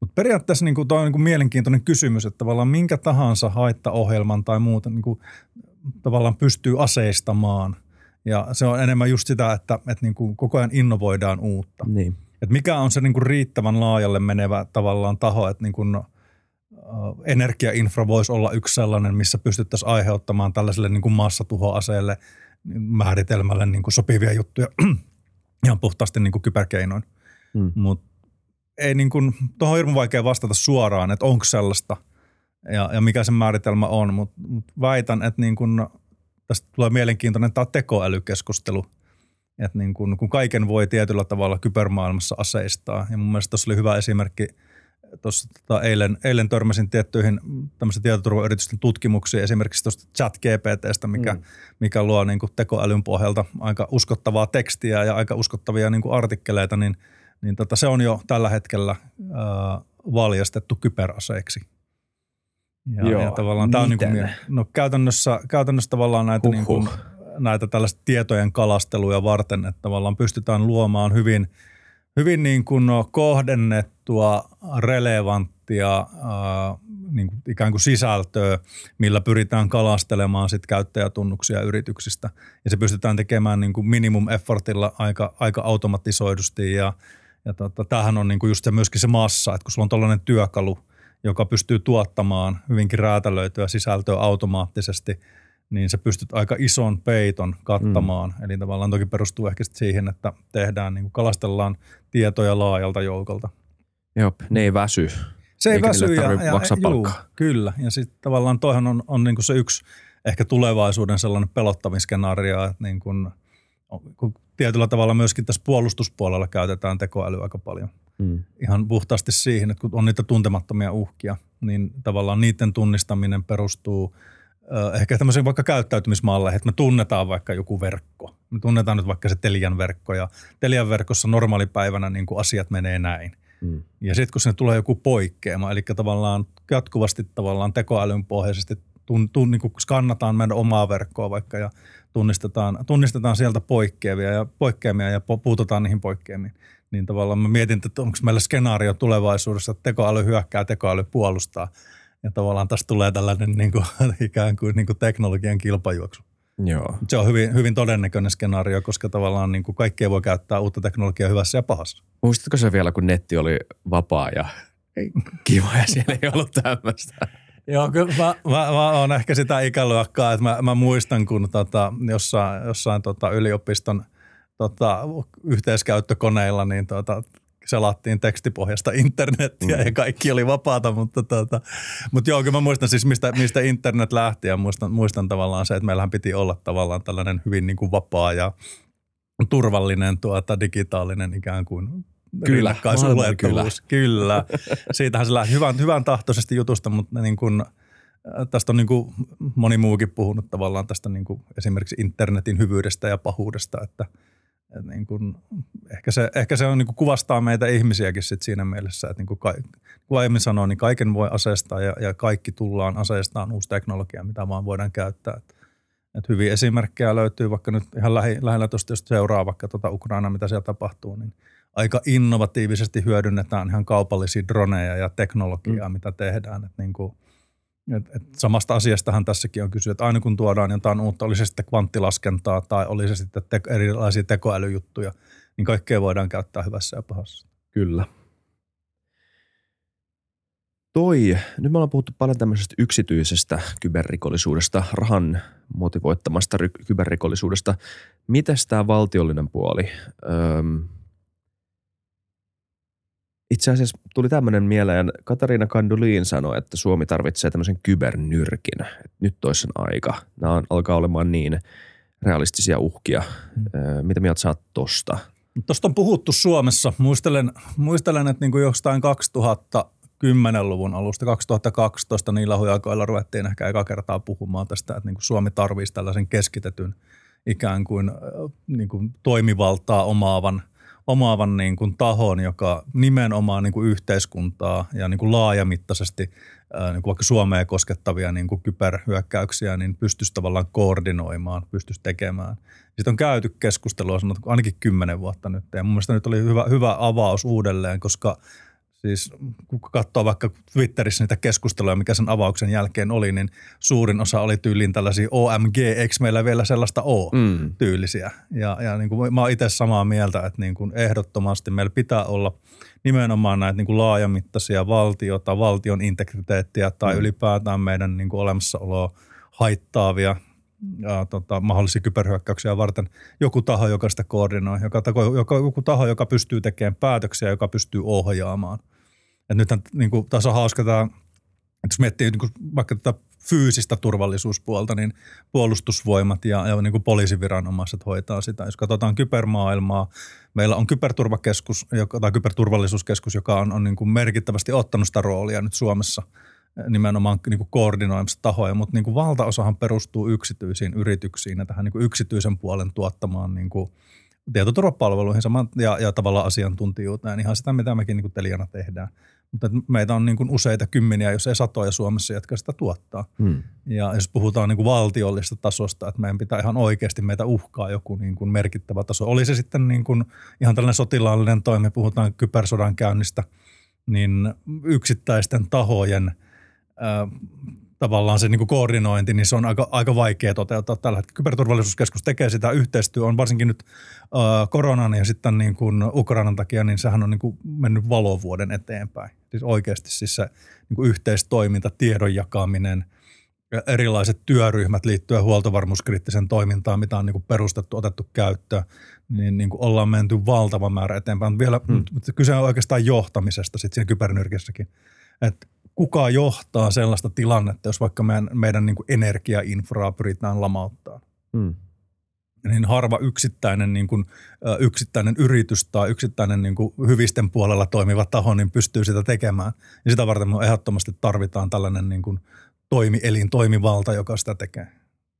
Mutta periaatteessa niin kuin, on niin kuin mielenkiintoinen kysymys, että tavallaan minkä tahansa haittaohjelman tai muuta niin kuin, tavallaan pystyy aseistamaan. Ja se on enemmän just sitä, että, että niin kuin koko ajan innovoidaan uutta. Niin. Et mikä on se niin kuin riittävän laajalle menevä tavallaan taho, että niin kuin, energiainfra voisi olla yksi sellainen, missä pystyttäisiin aiheuttamaan tällaiselle niin kuin massatuhoaseelle määritelmälle niin kuin sopivia juttuja ihan puhtaasti niin kuin kyberkeinoin. Mm. Mutta ei niin kuin, tuohon on hirveän vaikea vastata suoraan, että onko sellaista ja, ja mikä se määritelmä on, mutta mut väitän, että niin kuin, tästä tulee mielenkiintoinen tämä tekoälykeskustelu, että niin kuin, kun kaiken voi tietyllä tavalla kybermaailmassa aseistaa. Ja mun mielestä tuossa oli hyvä esimerkki – tuossa tota, eilen, eilen törmäsin tiettyihin tämmöisen tietoturvayritysten tutkimuksiin, esimerkiksi tuosta chat GPTstä, mikä, mm. mikä luo niin kuin tekoälyn pohjalta aika uskottavaa tekstiä ja aika uskottavia niin kuin artikkeleita, niin, niin tota, se on jo tällä hetkellä ää, valjastettu kyberaseeksi. Ja, Joo, ja tavallaan tämä on niin kuin, no käytännössä, käytännössä tavallaan näitä, niin kuin, näitä tällaista tietojen kalasteluja varten, että tavallaan pystytään luomaan hyvin – hyvin niin kuin kohdennettua, relevanttia äh, niin kuin ikään kuin sisältöä, millä pyritään kalastelemaan sit käyttäjätunnuksia yrityksistä. Ja se pystytään tekemään niin kuin minimum effortilla aika, aika automatisoidusti ja, ja tota, tämähän on niin kuin just se, myöskin se massa, että kun sulla on tällainen työkalu, joka pystyy tuottamaan hyvinkin räätälöityä sisältöä automaattisesti – niin sä pystyt aika ison peiton kattamaan. Mm. Eli tavallaan toki perustuu ehkä siihen, että tehdään, niin kuin kalastellaan tietoja laajalta joukolta. Joo, ne ei väsy. Se ei väsy ja, ja juu, kyllä. Ja sitten tavallaan toihan on, on niin kuin se yksi ehkä tulevaisuuden sellainen pelottavin skenaario, että niin kuin, kun tietyllä tavalla myöskin tässä puolustuspuolella käytetään tekoälyä aika paljon. Mm. Ihan puhtaasti siihen, että kun on niitä tuntemattomia uhkia, niin tavallaan niiden tunnistaminen perustuu – ehkä tämmöisiin vaikka käyttäytymismalleihin, että me tunnetaan vaikka joku verkko. Me tunnetaan nyt vaikka se Telian verkko ja Telian verkossa normaalipäivänä niin kuin asiat menee näin. Mm. Ja sitten kun sinne tulee joku poikkeama, eli tavallaan jatkuvasti tavallaan tekoälyn pohjaisesti tun, tun, niin skannataan meidän omaa verkkoa vaikka ja tunnistetaan, tunnistetaan sieltä poikkeavia ja poikkeamia ja puututaan niihin poikkeamiin. Niin tavallaan mä mietin, että onko meillä skenaario tulevaisuudessa, että tekoäly hyökkää, tekoäly puolustaa – ja tavallaan tästä tulee tällainen niin kuin, ikään kuin, niin kuin teknologian kilpajuoksu. Joo. Se on hyvin, hyvin todennäköinen skenaario, koska tavallaan niin kuin kaikkea voi käyttää uutta teknologiaa hyvässä ja pahassa. Muistatko se vielä, kun netti oli vapaa ja kiva ja siellä ei ollut tämmöistä? Joo, kyllä mä, mä, mä olen ehkä sitä ikäluokkaa, että mä, mä muistan, kun tota, jossain, jossain tota, yliopiston tota, yhteiskäyttökoneilla, niin tota, selattiin tekstipohjasta internettiä mm. ja kaikki oli vapaata, mutta, tuota, mutta joo, kyllä mä muistan siis mistä, mistä internet lähti ja muistan, muistan tavallaan se, että meillähän piti olla tavallaan tällainen hyvin niin kuin vapaa ja turvallinen tuota, digitaalinen ikään kuin Kyllä, kyllä. kyllä. Siitähän se lähti hyvän, hyvän tahtoisesti jutusta, mutta niin kuin, tästä on niin kuin moni muukin puhunut tavallaan tästä niin kuin esimerkiksi internetin hyvyydestä ja pahuudesta, että – et niin kun, ehkä se, ehkä se on, niin kuvastaa meitä ihmisiäkin sit siinä mielessä, että niin kuin, kuin aiemmin sanoin, niin kaiken voi aseistaa ja, ja kaikki tullaan aseistaan uusi teknologia, mitä vaan voidaan käyttää. Et, et hyviä esimerkkejä löytyy vaikka nyt ihan lähi, lähellä tuosta, jos seuraa vaikka tuota Ukraina, mitä siellä tapahtuu, niin aika innovatiivisesti hyödynnetään ihan kaupallisia droneja ja teknologiaa, mm. mitä tehdään. Et niin kuin, et, et samasta asiastahan tässäkin on kysynyt, että aina kun tuodaan jotain uutta, oli se sitten kvanttilaskentaa tai oli se sitten te- erilaisia tekoälyjuttuja, niin kaikkea voidaan käyttää hyvässä ja pahassa. Kyllä. Toi, nyt me ollaan puhuttu paljon tämmöisestä yksityisestä kyberrikollisuudesta, rahan motivoittamasta ry- kyberrikollisuudesta. mites tämä valtiollinen puoli? Öm, itse asiassa tuli tämmöinen mieleen, Katariina Kandulin sanoi, että Suomi tarvitsee tämmöisen kybernyrkin. Nyt toisen aika. Nämä on, alkaa olemaan niin realistisia uhkia. Hmm. Mitä mieltä sä oot tosta? Tuosta on puhuttu Suomessa. Muistelen, muistelen että niin kuin jostain 2010-luvun alusta, 2012 niillä hujakoilla ruvettiin ehkä eka kertaa puhumaan tästä, että niin kuin Suomi tarvitsisi tällaisen keskitetyn ikään kuin, niin kuin toimivaltaa omaavan – omaavan niin kuin tahon, joka nimenomaan niin kuin yhteiskuntaa ja niin kuin laajamittaisesti niin kuin vaikka Suomeen koskettavia niin kuin kyberhyökkäyksiä, niin pystyisi tavallaan koordinoimaan, pystyisi tekemään. Sitten on käyty keskustelua sanottu ainakin kymmenen vuotta nyt. Ja mun mielestä nyt oli hyvä, hyvä avaus uudelleen, koska – Siis kun katsoo vaikka Twitterissä niitä keskusteluja, mikä sen avauksen jälkeen oli, niin suurin osa oli tyyliin tällaisia OMG, eikö meillä vielä sellaista O-tyylisiä. Mm. Ja, ja niin kuin mä oon itse samaa mieltä, että niin kuin ehdottomasti meillä pitää olla nimenomaan näitä niin kuin laajamittaisia valtiota, valtion integriteettiä tai mm. ylipäätään meidän niin kuin olemassaoloa haittaavia ja, tota, mahdollisia kyberhyökkäyksiä varten joku taho, joka sitä koordinoi, joka, joka, joku taho, joka pystyy tekemään päätöksiä, joka pystyy ohjaamaan. Et nythän niin kuin, tässä on hauska tämä, jos miettii niin kuin, vaikka tätä fyysistä turvallisuuspuolta, niin puolustusvoimat ja, ja niin kuin poliisiviranomaiset hoitaa sitä. Jos katsotaan kybermaailmaa, meillä on kyberturvakeskus joka, tai kyberturvallisuuskeskus, joka on, on niin kuin merkittävästi ottanut sitä roolia nyt Suomessa – nimenomaan niin kuin koordinoimassa tahoja, mutta niin kuin valtaosahan perustuu yksityisiin yrityksiin ja tähän niin kuin yksityisen puolen tuottamaan niin kuin tietoturvapalveluihin saman, ja, ja tavallaan asiantuntijuuteen, ihan sitä, mitä mekin niin kuin Teliana tehdään. Mutta meitä on niin kuin useita kymmeniä, jos ei satoja Suomessa, jotka sitä tuottaa. Hmm. Ja jos puhutaan niin kuin valtiollista tasosta, että meidän pitää ihan oikeasti meitä uhkaa joku niin kuin merkittävä taso. Oli se sitten niin kuin ihan tällainen sotilaallinen toimi, puhutaan kybersodan käynnistä, niin yksittäisten tahojen – tavallaan se niin kuin koordinointi, niin se on aika, aika vaikea toteuttaa tällä hetkellä. Kyberturvallisuuskeskus tekee sitä, yhteistyö on varsinkin nyt äh, koronan ja sitten niin kuin Ukrainan takia, niin sehän on niin kuin mennyt valovuoden eteenpäin. Siis oikeasti siis se niin kuin yhteistoiminta, tiedon jakaminen, erilaiset työryhmät liittyen huoltovarmuuskriittiseen toimintaan, mitä on niin kuin perustettu, otettu käyttöön, niin, niin kuin ollaan menty valtava määrä eteenpäin. Vielä, hmm. mutta kyse on oikeastaan johtamisesta sitten siinä kybernyrkissäkin. Että kuka johtaa sellaista tilannetta, jos vaikka meidän, meidän niin kuin energiainfraa pyritään lamauttaa. Hmm. Niin harva yksittäinen, niin kuin, yksittäinen yritys tai yksittäinen niin kuin hyvisten puolella toimiva taho niin pystyy sitä tekemään. Ja sitä varten me ehdottomasti tarvitaan tällainen niin kuin toimielin, toimivalta, joka sitä tekee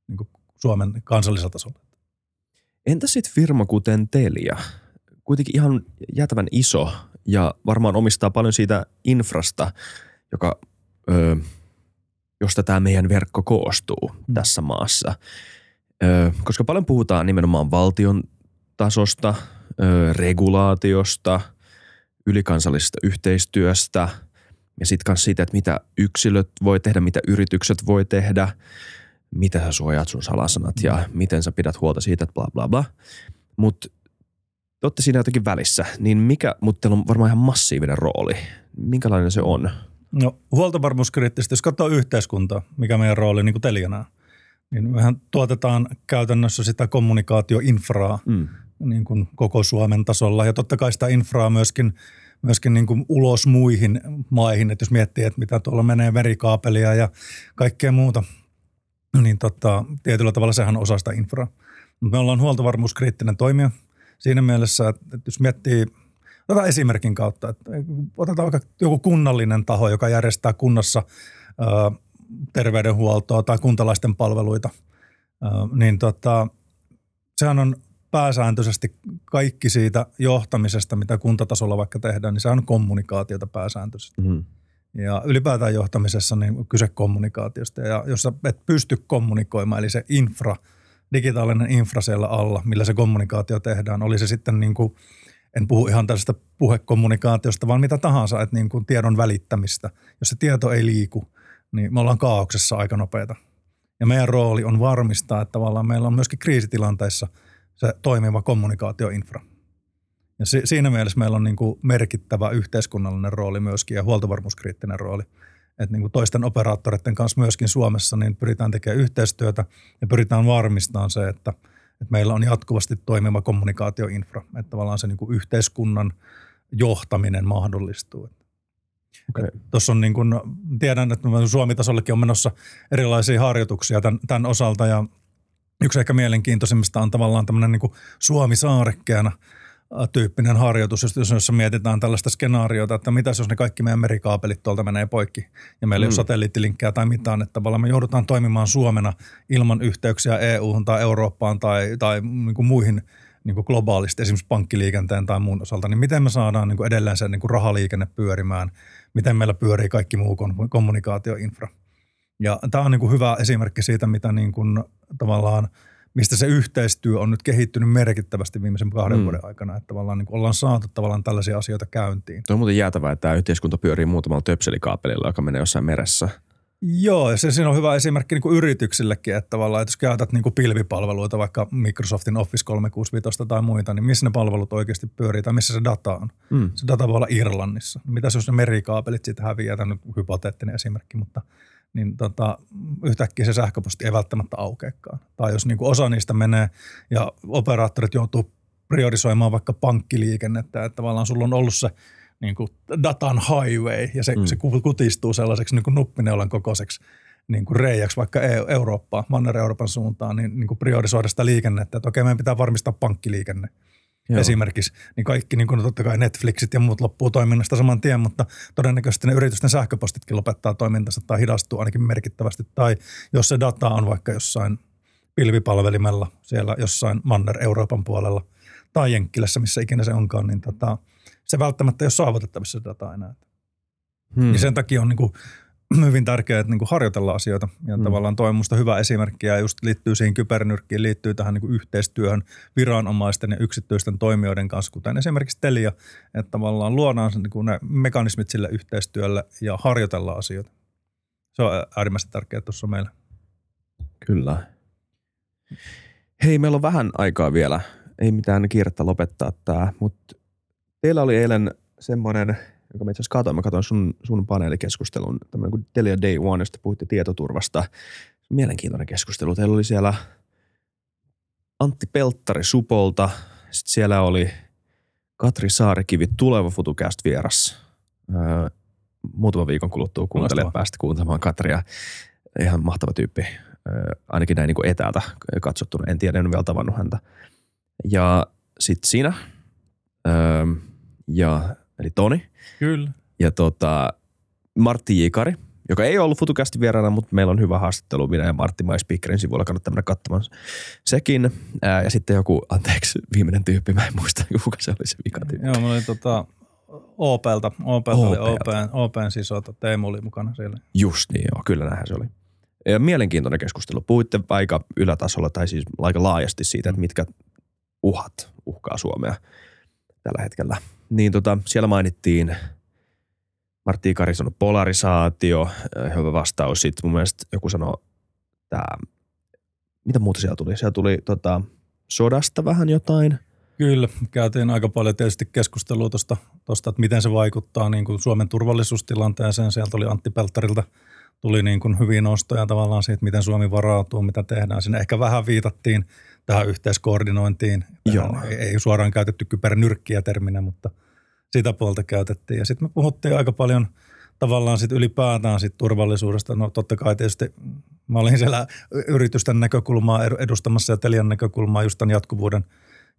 niin kuin Suomen kansallisella tasolla. Entä sitten firma kuten Telia? Kuitenkin ihan jätävän iso ja varmaan omistaa paljon siitä infrasta – joka, ö, josta tämä meidän verkko koostuu mm. tässä maassa. Ö, koska paljon puhutaan nimenomaan valtion tasosta, ö, regulaatiosta, ylikansallisesta yhteistyöstä ja sitten myös siitä, että mitä yksilöt voi tehdä, mitä yritykset voi tehdä, mitä sä suojaat sun salasanat ja miten sä pidät huolta siitä, että bla bla bla. Mutta te olette siinä jotenkin välissä, niin mikä, mutta teillä on varmaan ihan massiivinen rooli. Minkälainen se on? No huoltovarmuuskriittisesti, jos katsoo yhteiskuntaa, mikä meidän rooli niin kuin Teliana niin mehän tuotetaan käytännössä sitä kommunikaatioinfraa mm. niin kuin koko Suomen tasolla ja totta kai sitä infraa myöskin, myöskin niin kuin ulos muihin maihin, että jos miettii, että mitä tuolla menee verikaapelia ja kaikkea muuta, niin tota, tietyllä tavalla sehän on osa sitä infraa. Me ollaan huoltovarmuuskriittinen toimija siinä mielessä, että jos miettii – Otetaan esimerkin kautta. Että otetaan vaikka joku kunnallinen taho, joka järjestää kunnassa ö, terveydenhuoltoa tai kuntalaisten palveluita. Ö, niin tota, sehän on pääsääntöisesti kaikki siitä johtamisesta, mitä kuntatasolla vaikka tehdään, niin se on kommunikaatiota pääsääntöisesti. Mm-hmm. Ja ylipäätään johtamisessa niin kyse kommunikaatiosta. Ja jos sä et pysty kommunikoimaan, eli se infra, digitaalinen infra siellä alla, millä se kommunikaatio tehdään, oli se sitten niin kuin – en puhu ihan tällaista puhekommunikaatiosta, vaan mitä tahansa, että niin kuin tiedon välittämistä. Jos se tieto ei liiku, niin me ollaan kaauksessa aika nopeita. Ja meidän rooli on varmistaa, että tavallaan meillä on myöskin kriisitilanteissa se toimiva kommunikaatioinfra. Ja si- siinä mielessä meillä on niin kuin merkittävä yhteiskunnallinen rooli myöskin ja huoltovarmuuskriittinen rooli. Että niin kuin toisten operaattoreiden kanssa myöskin Suomessa niin pyritään tekemään yhteistyötä ja pyritään varmistamaan se, että – että meillä on jatkuvasti toimiva kommunikaatioinfra, että tavallaan se niin kuin yhteiskunnan johtaminen mahdollistuu. Okay. Tuossa on niin kuin, tiedän, että Suomi-tasollakin on menossa erilaisia harjoituksia tämän, tämän osalta ja yksi ehkä mielenkiintoisimmista on tavallaan tämmöinen niin Suomi-saarekkeena – tyyppinen harjoitus, jos, jos mietitään tällaista skenaariota, että mitä jos ne kaikki meidän merikaapelit tuolta menee poikki ja meillä mm. ei ole mm. satelliittilinkkejä tai mitään, että tavallaan me joudutaan toimimaan Suomena ilman yhteyksiä EU-hun tai Eurooppaan tai, tai niin kuin muihin niin kuin globaalisti, esimerkiksi pankkiliikenteen tai muun osalta, niin miten me saadaan niin kuin edelleen se niin kuin rahaliikenne pyörimään, miten meillä pyörii kaikki muu kommunikaatioinfra. Ja tämä on niin kuin hyvä esimerkki siitä, mitä niin kuin tavallaan – mistä se yhteistyö on nyt kehittynyt merkittävästi viimeisen kahden mm. vuoden aikana, että tavallaan niin ollaan saatu tavallaan tällaisia asioita käyntiin. Tuo on muuten jäätävää, että tämä yhteiskunta pyörii muutamalla töpselikaapelilla, joka menee jossain meressä. Joo, ja se, siinä on hyvä esimerkki niin kuin yrityksillekin, että tavallaan, että jos käytät niin kuin pilvipalveluita, vaikka Microsoftin Office 365 tai muita, niin missä ne palvelut oikeasti pyörii tai missä se data on? Mm. Se data voi olla Irlannissa. Mitä jos ne merikaapelit siitä häviää? Tämä on nyt hypoteettinen esimerkki, mutta – niin tota, yhtäkkiä se sähköposti ei välttämättä aukeakaan. Tai jos niin kuin osa niistä menee ja operaattorit joutuu priorisoimaan vaikka pankkiliikennettä, että tavallaan sulla on ollut se niin kuin datan highway ja se, mm. se kutistuu sellaiseksi niin kuin nuppineulan kokoiseksi niin kuin reijäksi vaikka e- Eurooppaan, Manner-Euroopan suuntaan, niin, niin kuin priorisoida sitä liikennettä, että okei, meidän pitää varmistaa pankkiliikenne – Joo. esimerkiksi, niin kaikki niin kuin totta kai Netflixit ja muut loppuu toiminnasta saman tien, mutta todennäköisesti ne yritysten sähköpostitkin lopettaa toimintansa tai hidastuu ainakin merkittävästi. Tai jos se data on vaikka jossain pilvipalvelimella siellä jossain Manner-Euroopan puolella tai Jenkkilässä, missä ikinä se onkaan, niin tota, se välttämättä ei ole saavutettavissa se data enää. Hmm. Ja sen takia on niin kuin hyvin tärkeää että niin kuin harjoitella asioita. Ja mm. tavallaan toi on musta hyvä esimerkki ja just liittyy siihen kybernyrkkiin, liittyy tähän niin kuin yhteistyöhön viranomaisten ja yksityisten toimijoiden kanssa, kuten esimerkiksi Telia, että tavallaan luodaan niin kuin ne mekanismit sille yhteistyölle ja harjoitella asioita. Se on äärimmäisen tärkeää tuossa meillä. Kyllä. Hei, meillä on vähän aikaa vielä. Ei mitään kiirettä lopettaa tämä, mutta teillä oli eilen semmoinen – joka mä itse asiassa katsoin. Mä katsoin sun, sun paneelikeskustelun, tämmöinen kuin Telia Day One, josta puhutte tietoturvasta. Mielenkiintoinen keskustelu. Teillä oli siellä Antti Pelttari Supolta, sitten siellä oli Katri Saarikivi, tuleva FutuCast vieras. Öö, muutaman viikon kuluttua kuuntelijat päästä kuuntelemaan Katria. Ihan mahtava tyyppi, öö, ainakin näin niin kuin etäältä katsottuna. En tiedä, en ole vielä tavannut häntä. Ja sitten sinä öö, ja eli Toni. Kyllä. Ja tota, Martti Jikari, joka ei ollut FutuCastin vieraana, mutta meillä on hyvä haastattelu minä ja Martti MySpeakerin sivuilla, kannattaa mennä katsomaan sekin. Ää, ja sitten joku, anteeksi, viimeinen tyyppi, mä en muista, kuka se oli se vika tyyppi. Joo, mulla oli tota, Opelta, Opelta oli Open, Open sisota, Teemu oli mukana siellä. Just niin, joo, kyllä näinhän se oli. Ja mielenkiintoinen keskustelu. Puhuitte aika ylätasolla tai siis aika laajasti siitä, että mitkä uhat uhkaa Suomea tällä hetkellä – niin tota, siellä mainittiin Martti Ikari sanoi polarisaatio, äh, hyvä vastaus. Sitten mun mielestä joku sanoi tämä, mitä muuta siellä tuli? Siellä tuli tota, sodasta vähän jotain. Kyllä, käytiin aika paljon tietysti keskustelua tuosta, että miten se vaikuttaa niin kuin Suomen turvallisuustilanteeseen. Sieltä oli Antti Pelttarilta tuli niin kuin hyviä nostoja tavallaan siitä, miten Suomi varautuu, mitä tehdään. Sinne ehkä vähän viitattiin tähän yhteiskoordinointiin. Joo. Ei, ei suoraan käytetty kybernyrkkiä terminä, mutta sitä puolta käytettiin. Ja sitten me puhuttiin aika paljon tavallaan sit ylipäätään sit turvallisuudesta. No totta kai tietysti mä olin siellä yritysten näkökulmaa edustamassa ja Telian näkökulmaa just tämän jatkuvuuden,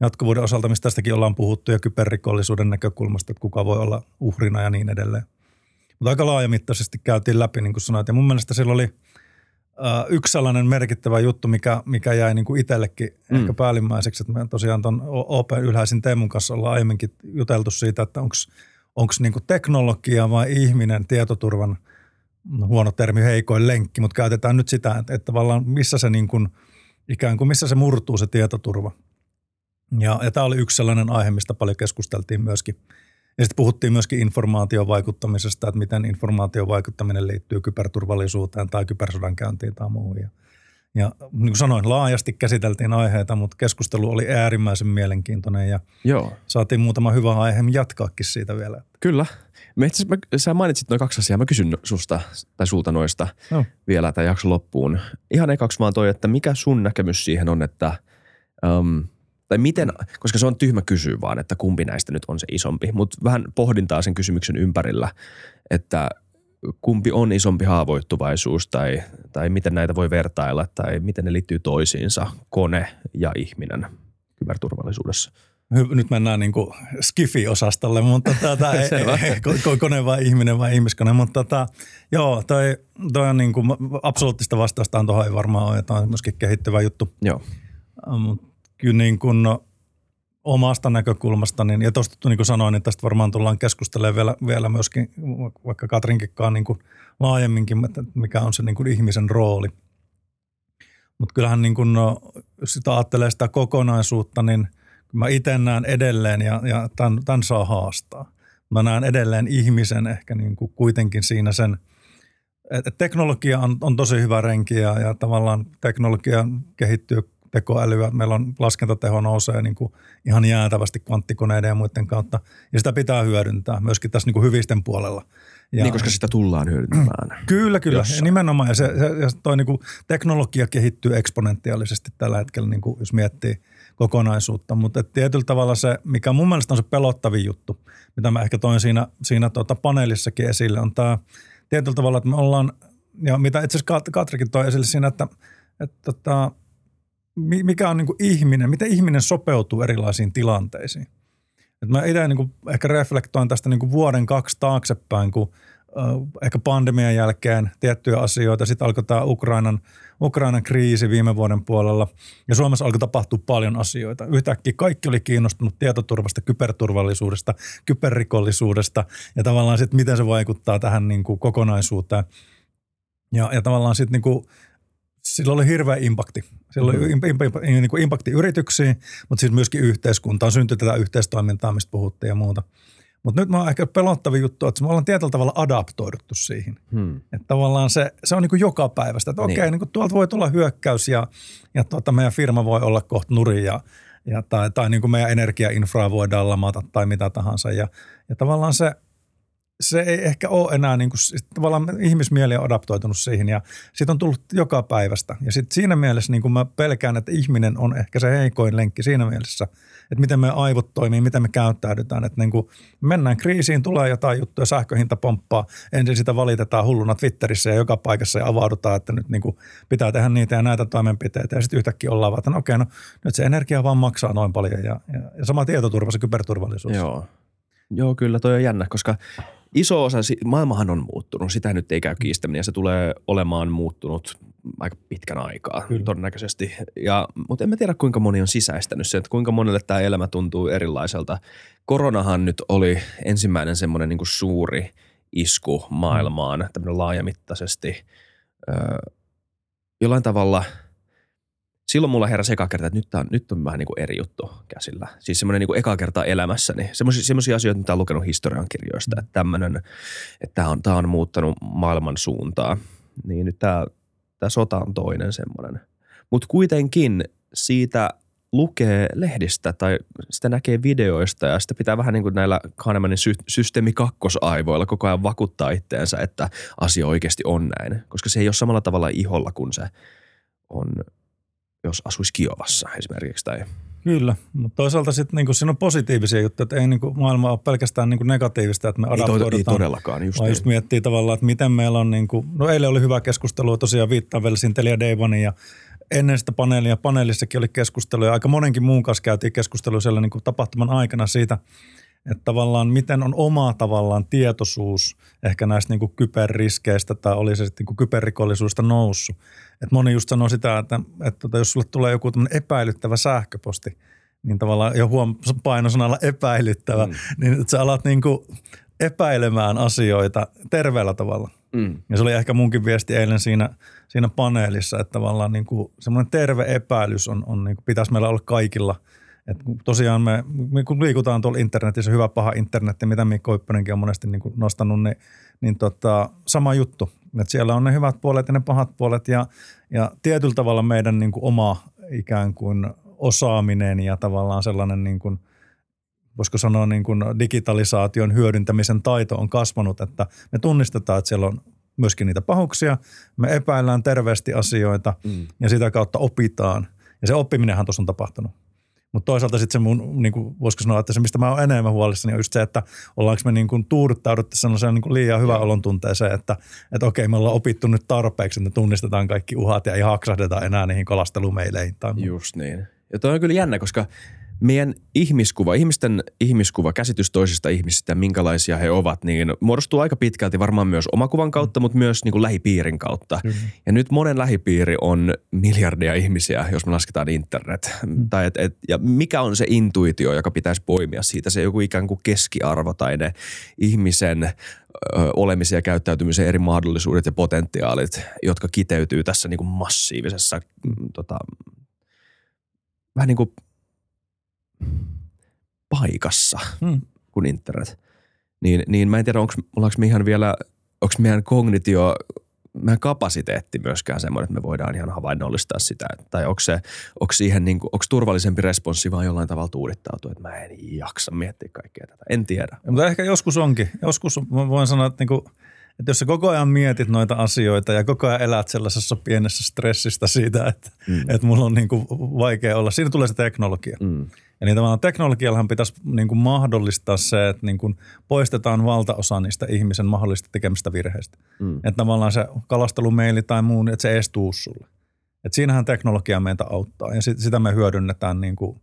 jatkuvuuden osalta, mistä tästäkin ollaan puhuttu ja kyberrikollisuuden näkökulmasta, että kuka voi olla uhrina ja niin edelleen. Mutta aika laajamittaisesti käytiin läpi, niin kuin sanoit. Ja mun mielestä sillä oli – yksi sellainen merkittävä juttu, mikä, mikä jäi niin kuin itsellekin mm. ehkä päällimmäiseksi, että me tosiaan tuon OP Ylhäisin Teemun kanssa ollaan aiemminkin juteltu siitä, että onko niin teknologia vai ihminen tietoturvan, no huono termi, heikoin lenkki, mutta käytetään nyt sitä, että, että tavallaan missä se niin kuin, ikään kuin missä se murtuu se tietoturva. Ja, ja tämä oli yksi sellainen aihe, mistä paljon keskusteltiin myöskin – ja sitten puhuttiin myöskin informaation vaikuttamisesta, että miten informaation vaikuttaminen liittyy kyberturvallisuuteen tai kybersodankäyntiin tai muuhun. Ja, ja niin kuin sanoin, laajasti käsiteltiin aiheita, mutta keskustelu oli äärimmäisen mielenkiintoinen ja Joo. saatiin muutama hyvä aihe jatkaakin siitä vielä. Kyllä. Me itse mä, sä mainitsit noin kaksi asiaa. Mä kysyn susta tai sulta noista no. vielä tämän jakson loppuun. Ihan ekaksi vaan toi, että mikä sun näkemys siihen on, että Um, tai miten, koska se on tyhmä kysyä vaan, että kumpi näistä nyt on se isompi, mutta vähän pohdintaa sen kysymyksen ympärillä, että kumpi on isompi haavoittuvaisuus tai, tai miten näitä voi vertailla tai miten ne liittyy toisiinsa, kone ja ihminen kyberturvallisuudessa. Nyt mennään niin kuin Skifi-osastolle, mutta tätä ei, ei, kone vai ihminen vai ihmiskone, mutta tätä, joo, toi, toi on niin kuin, absoluuttista vastausta tuohon ei varmaan ole, että on myöskin kehittyvä juttu. Joo. Mutta kyllä niin kuin, omasta näkökulmasta, niin, ja tuosta niin kuin sanoin, niin tästä varmaan tullaan keskustelemaan vielä, vielä myöskin, vaikka Katrinkikkaan niin kuin laajemminkin, että mikä on se niin kuin ihmisen rooli. Mutta kyllähän niin kuin, jos sitä ajattelee sitä kokonaisuutta, niin mä itse näen edelleen, ja, ja tämän, tämän saa haastaa. Mä näen edelleen ihmisen ehkä niin kuin kuitenkin siinä sen, että teknologia on, on tosi hyvä renki ja, ja tavallaan teknologia kehittyy tekoälyä. Meillä on laskentateho nousee niin kuin ihan jäätävästi kvanttikoneiden ja muiden kautta. Ja sitä pitää hyödyntää myöskin tässä niin kuin hyvisten puolella. Ja, niin, koska sitä tullaan hyödyntämään. Kyllä, kyllä. Ja nimenomaan. Ja, se, se, ja toi niin kuin teknologia kehittyy eksponentiaalisesti tällä hetkellä, niin kuin jos miettii kokonaisuutta. Mutta tietyllä tavalla se, mikä mun mielestä on se pelottavin juttu, mitä mä ehkä toin siinä, siinä tuota paneelissakin esille, on tämä tietyllä tavalla, että me ollaan, ja mitä itse asiassa Katrikin toi esille siinä, että, että, että tota, mikä on niin kuin ihminen, miten ihminen sopeutuu erilaisiin tilanteisiin. Et mä itse niin ehkä reflektoin tästä niin kuin vuoden kaksi taaksepäin, kun ehkä pandemian jälkeen tiettyjä asioita, sitten alkoi tämä Ukrainan, Ukrainan kriisi viime vuoden puolella, ja Suomessa alkoi tapahtua paljon asioita. Yhtäkkiä kaikki oli kiinnostunut tietoturvasta, kyberturvallisuudesta, kyberrikollisuudesta, ja tavallaan sitten miten se vaikuttaa tähän niin kuin kokonaisuuteen. Ja, ja tavallaan sitten niin kuin sillä oli hirveä impakti. Sillä mm-hmm. oli impakti, niin impakti yrityksiin, mutta siis myöskin yhteiskuntaan. Syntyi tätä yhteistoimintaa, mistä puhuttiin ja muuta. Mutta nyt mä oon ehkä pelottava juttu, että me ollaan tietyllä tavalla adaptoiduttu siihen. Hmm. Että tavallaan se, se on niin kuin joka päivästä, että niin. okei, niin kuin tuolta voi tulla hyökkäys ja, ja tuota, meidän firma voi olla kohta nuri ja, ja tai, tai niin kuin meidän energiainfraa voidaan lamata tai mitä tahansa. Ja, ja tavallaan se – se ei ehkä ole enää, niin kuin, tavallaan ihmismieli on adaptoitunut siihen ja siitä on tullut joka päivästä. Ja sitten siinä mielessä niin kuin mä pelkään, että ihminen on ehkä se heikoin lenkki siinä mielessä, että miten me aivot toimii, miten me käyttäydytään. Että niin kuin mennään kriisiin, tulee jotain juttuja, sähköhinta pomppaa, ensin sitä valitetaan hulluna Twitterissä ja joka paikassa ja avaudutaan, että nyt niin kuin pitää tehdä niitä ja näitä toimenpiteitä. Ja sitten yhtäkkiä ollaan vaan, että no okei, no nyt se energia vaan maksaa noin paljon ja, ja, ja sama tietoturva, se kyberturvallisuus. Joo. Joo, kyllä toi on jännä, koska iso osa, maailmahan on muuttunut, sitä nyt ei käy kiistäminen ja se tulee olemaan muuttunut aika pitkän aikaa Kyllä. todennäköisesti. Ja, mutta en mä tiedä kuinka moni on sisäistänyt sen, että kuinka monelle tämä elämä tuntuu erilaiselta. Koronahan nyt oli ensimmäinen semmoinen niin suuri isku maailmaan, mm. tämmöinen laajamittaisesti. Öö, jollain tavalla – silloin mulla heräsi eka kerta, että nyt, on, nyt on vähän niin kuin eri juttu käsillä. Siis semmoinen niin kuin eka kerta elämässäni. Semmoisia asioita, mitä olen lukenut historiankirjoista, että tämmöinen, että tämä on, tämä on muuttanut maailman suuntaa. Niin nyt tämä, tämä sota on toinen semmoinen. Mutta kuitenkin siitä lukee lehdistä tai sitä näkee videoista ja sitä pitää vähän niin kuin näillä Kahnemanin sy- systeemi kakkosaivoilla koko ajan vakuuttaa itteensä, että asia oikeasti on näin. Koska se ei ole samalla tavalla iholla kuin se on jos asuisi Kiovassa esimerkiksi. Tai... Kyllä, mutta toisaalta sitten niinku, siinä on positiivisia juttuja, että ei niinku, maailma ole pelkästään niinku negatiivista, että me adaptoidutaan. Ei, ei todellakaan, just vaan niin. just miettii tavallaan, että miten meillä on, niinku, no eilen oli hyvä keskustelu, tosiaan viittaan vielä Telia Deivonin ja ennen sitä paneelia, paneelissakin oli keskustelu ja aika monenkin muun kanssa käytiin keskustelu siellä niinku tapahtuman aikana siitä, että tavallaan miten on oma tavallaan tietoisuus ehkä näistä niin kuin kyberriskeistä tai oli se sitten niin kyberrikollisuudesta noussut. Et moni just sanoo sitä, että, että tota, jos sulle tulee joku epäilyttävä sähköposti, niin tavallaan jo huom painosanalla epäilyttävä, mm. niin että sä alat niin kuin epäilemään asioita terveellä tavalla. Mm. Ja se oli ehkä munkin viesti eilen siinä, siinä paneelissa, että tavallaan niin kuin semmoinen terve epäilys on, on niin kuin pitäisi meillä olla kaikilla – et tosiaan me, me, kun liikutaan tuolla internetissä, hyvä paha internetti, mitä Mikko Yppönenkin on monesti niin kuin nostanut, niin, niin tota, sama juttu. Et siellä on ne hyvät puolet ja ne pahat puolet ja, ja tietyllä tavalla meidän niin kuin oma ikään kuin osaaminen ja tavallaan sellainen niin kuin, voisiko sanoa niin kuin digitalisaation hyödyntämisen taito on kasvanut, että me tunnistetaan, että siellä on myöskin niitä pahuksia, me epäillään terveesti asioita mm. ja sitä kautta opitaan – Ja se oppiminenhan tuossa on tapahtunut. Mutta toisaalta sitten se mun, niin kuin, voisiko sanoa, että se mistä mä oon enemmän huolissani on just se, että ollaanko me niin kuin tuuduttauduttu sellaiseen niin kuin liian hyvän olon tunteeseen, että, että okei, me ollaan opittu nyt tarpeeksi, että tunnistetaan kaikki uhat ja ei haksahdeta enää niihin kalastelumeileihin. Tai just niin. Ja toi on kyllä jännä, koska – meidän ihmiskuva, ihmisten ihmiskuva, käsitys toisista ihmisistä, minkälaisia he ovat, niin muodostuu aika pitkälti varmaan myös omakuvan kautta, mm. mutta myös niin kuin lähipiirin kautta. Mm. Ja nyt monen lähipiiri on miljardia ihmisiä, jos me lasketaan internet. Mm. Tai et, et, ja mikä on se intuitio, joka pitäisi poimia siitä, se joku ikään kuin keskiarvo tai ne ihmisen ö, olemisen ja käyttäytymisen eri mahdollisuudet ja potentiaalit, jotka kiteytyy tässä niin kuin massiivisessa mm, tota, vähän niin kuin – paikassa hmm. kuin internet. Niin, niin mä en tiedä, onko, ollaanko me ihan vielä, onko meidän kognitio, meidän kapasiteetti myöskään semmoinen, että me voidaan ihan havainnollistaa sitä. Tai onko, se, onko siihen niin kuin, onko turvallisempi responssi vaan jollain tavalla tuudittautua, että mä en jaksa miettiä kaikkea tätä. En tiedä. Ja, mutta ehkä joskus onkin. Joskus voin sanoa, että niin kuin, että jos sä koko ajan mietit noita asioita ja koko ajan elät sellaisessa pienessä stressistä siitä, että, mm. että mulla on niin kuin vaikea olla, siinä tulee se teknologia. Mm. Eli tavallaan teknologiallahan pitäisi niin kuin mahdollistaa se, että niin kuin poistetaan valtaosa niistä ihmisen mahdollista tekemistä virheistä. Mm. Että tavallaan se kalastelumeili tai muu, että se edes tuu sulle. Että siinähän teknologia meitä auttaa ja sit, sitä me hyödynnetään niin kuin,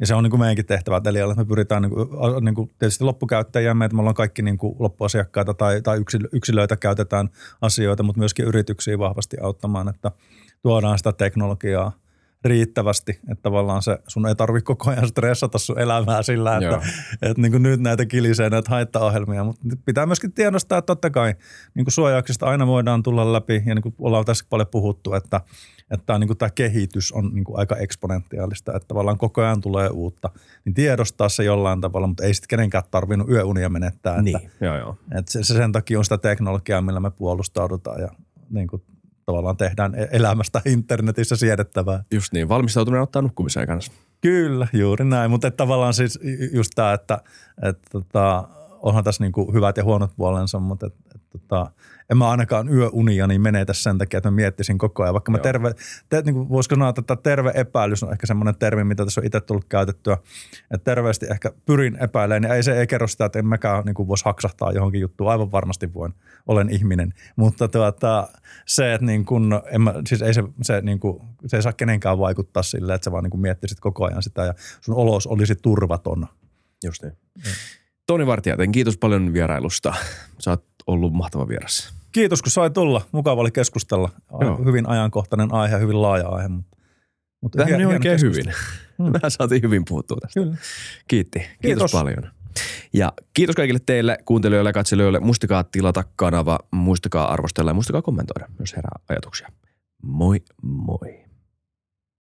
ja se on niin kuin meidänkin tehtävä Telialla, että me pyritään niin kuin, niin kuin tietysti loppukäyttäjiämme, että me ollaan kaikki niin kuin loppuasiakkaita tai, tai yksilöitä käytetään asioita, mutta myöskin yrityksiä vahvasti auttamaan, että tuodaan sitä teknologiaa – riittävästi, että tavallaan se, sun ei tarvitse koko ajan stressata sun elämää sillä, että, että niin kuin nyt näitä kilisee näitä haittaohjelmia, mutta pitää myöskin tiedostaa, että totta kai niin kuin suojauksista aina voidaan tulla läpi ja niin kuin ollaan tässä paljon puhuttu, että, että niin kuin tämä kehitys on niin kuin aika eksponentiaalista, että tavallaan koko ajan tulee uutta, niin tiedostaa se jollain tavalla, mutta ei sitten kenenkään tarvinnut yöunia menettää. Että, niin, joo, joo. Että se, se sen takia on sitä teknologiaa, millä me puolustaudutaan ja niin kuin tavallaan tehdään e- elämästä internetissä siedettävää. Just niin, valmistautuminen ottaa nukkumiseen kanssa. Kyllä, juuri näin, mutta tavallaan siis just tämä, että, että, että tota, onhan tässä niin kuin hyvät ja huonot puolensa, mutta että, että, että tota, en mä ainakaan yöunia niin menetä sen takia, että mä miettisin koko ajan. Vaikka mä terve, te, niin kuin voisiko sanoa, että terve epäilys on ehkä semmoinen termi, mitä tässä on itse tullut käytettyä. Että terveesti ehkä pyrin epäilemään, niin ei se ei kerro sitä, että en mäkään niin kuin voisi haksahtaa johonkin juttuun. Aivan varmasti voin, olen ihminen. Mutta tuota, se, että niin kuin, en mä, siis ei se, se, niin kuin, se ei saa kenenkään vaikuttaa sille, että sä vaan niin kuin miettisit koko ajan sitä ja sun olos olisi turvaton. Just niin. Toni Vartijaten, kiitos paljon vierailusta. Sä oot ollut mahtava vieras. Kiitos, kun sai tulla. Mukava oli keskustella. Joo. Hyvin ajankohtainen aihe, hyvin laaja aihe. Mutta, mutta Tämä meni oikein hyvin. Mm. Mehän saatiin hyvin puhuttua tästä. Kyllä. Kiitti. Kiitos, kiitos paljon. Ja kiitos kaikille teille kuuntelijoille ja katselijoille. Muistakaa tilata kanava, muistakaa arvostella ja muistakaa kommentoida, jos herää ajatuksia. Moi moi.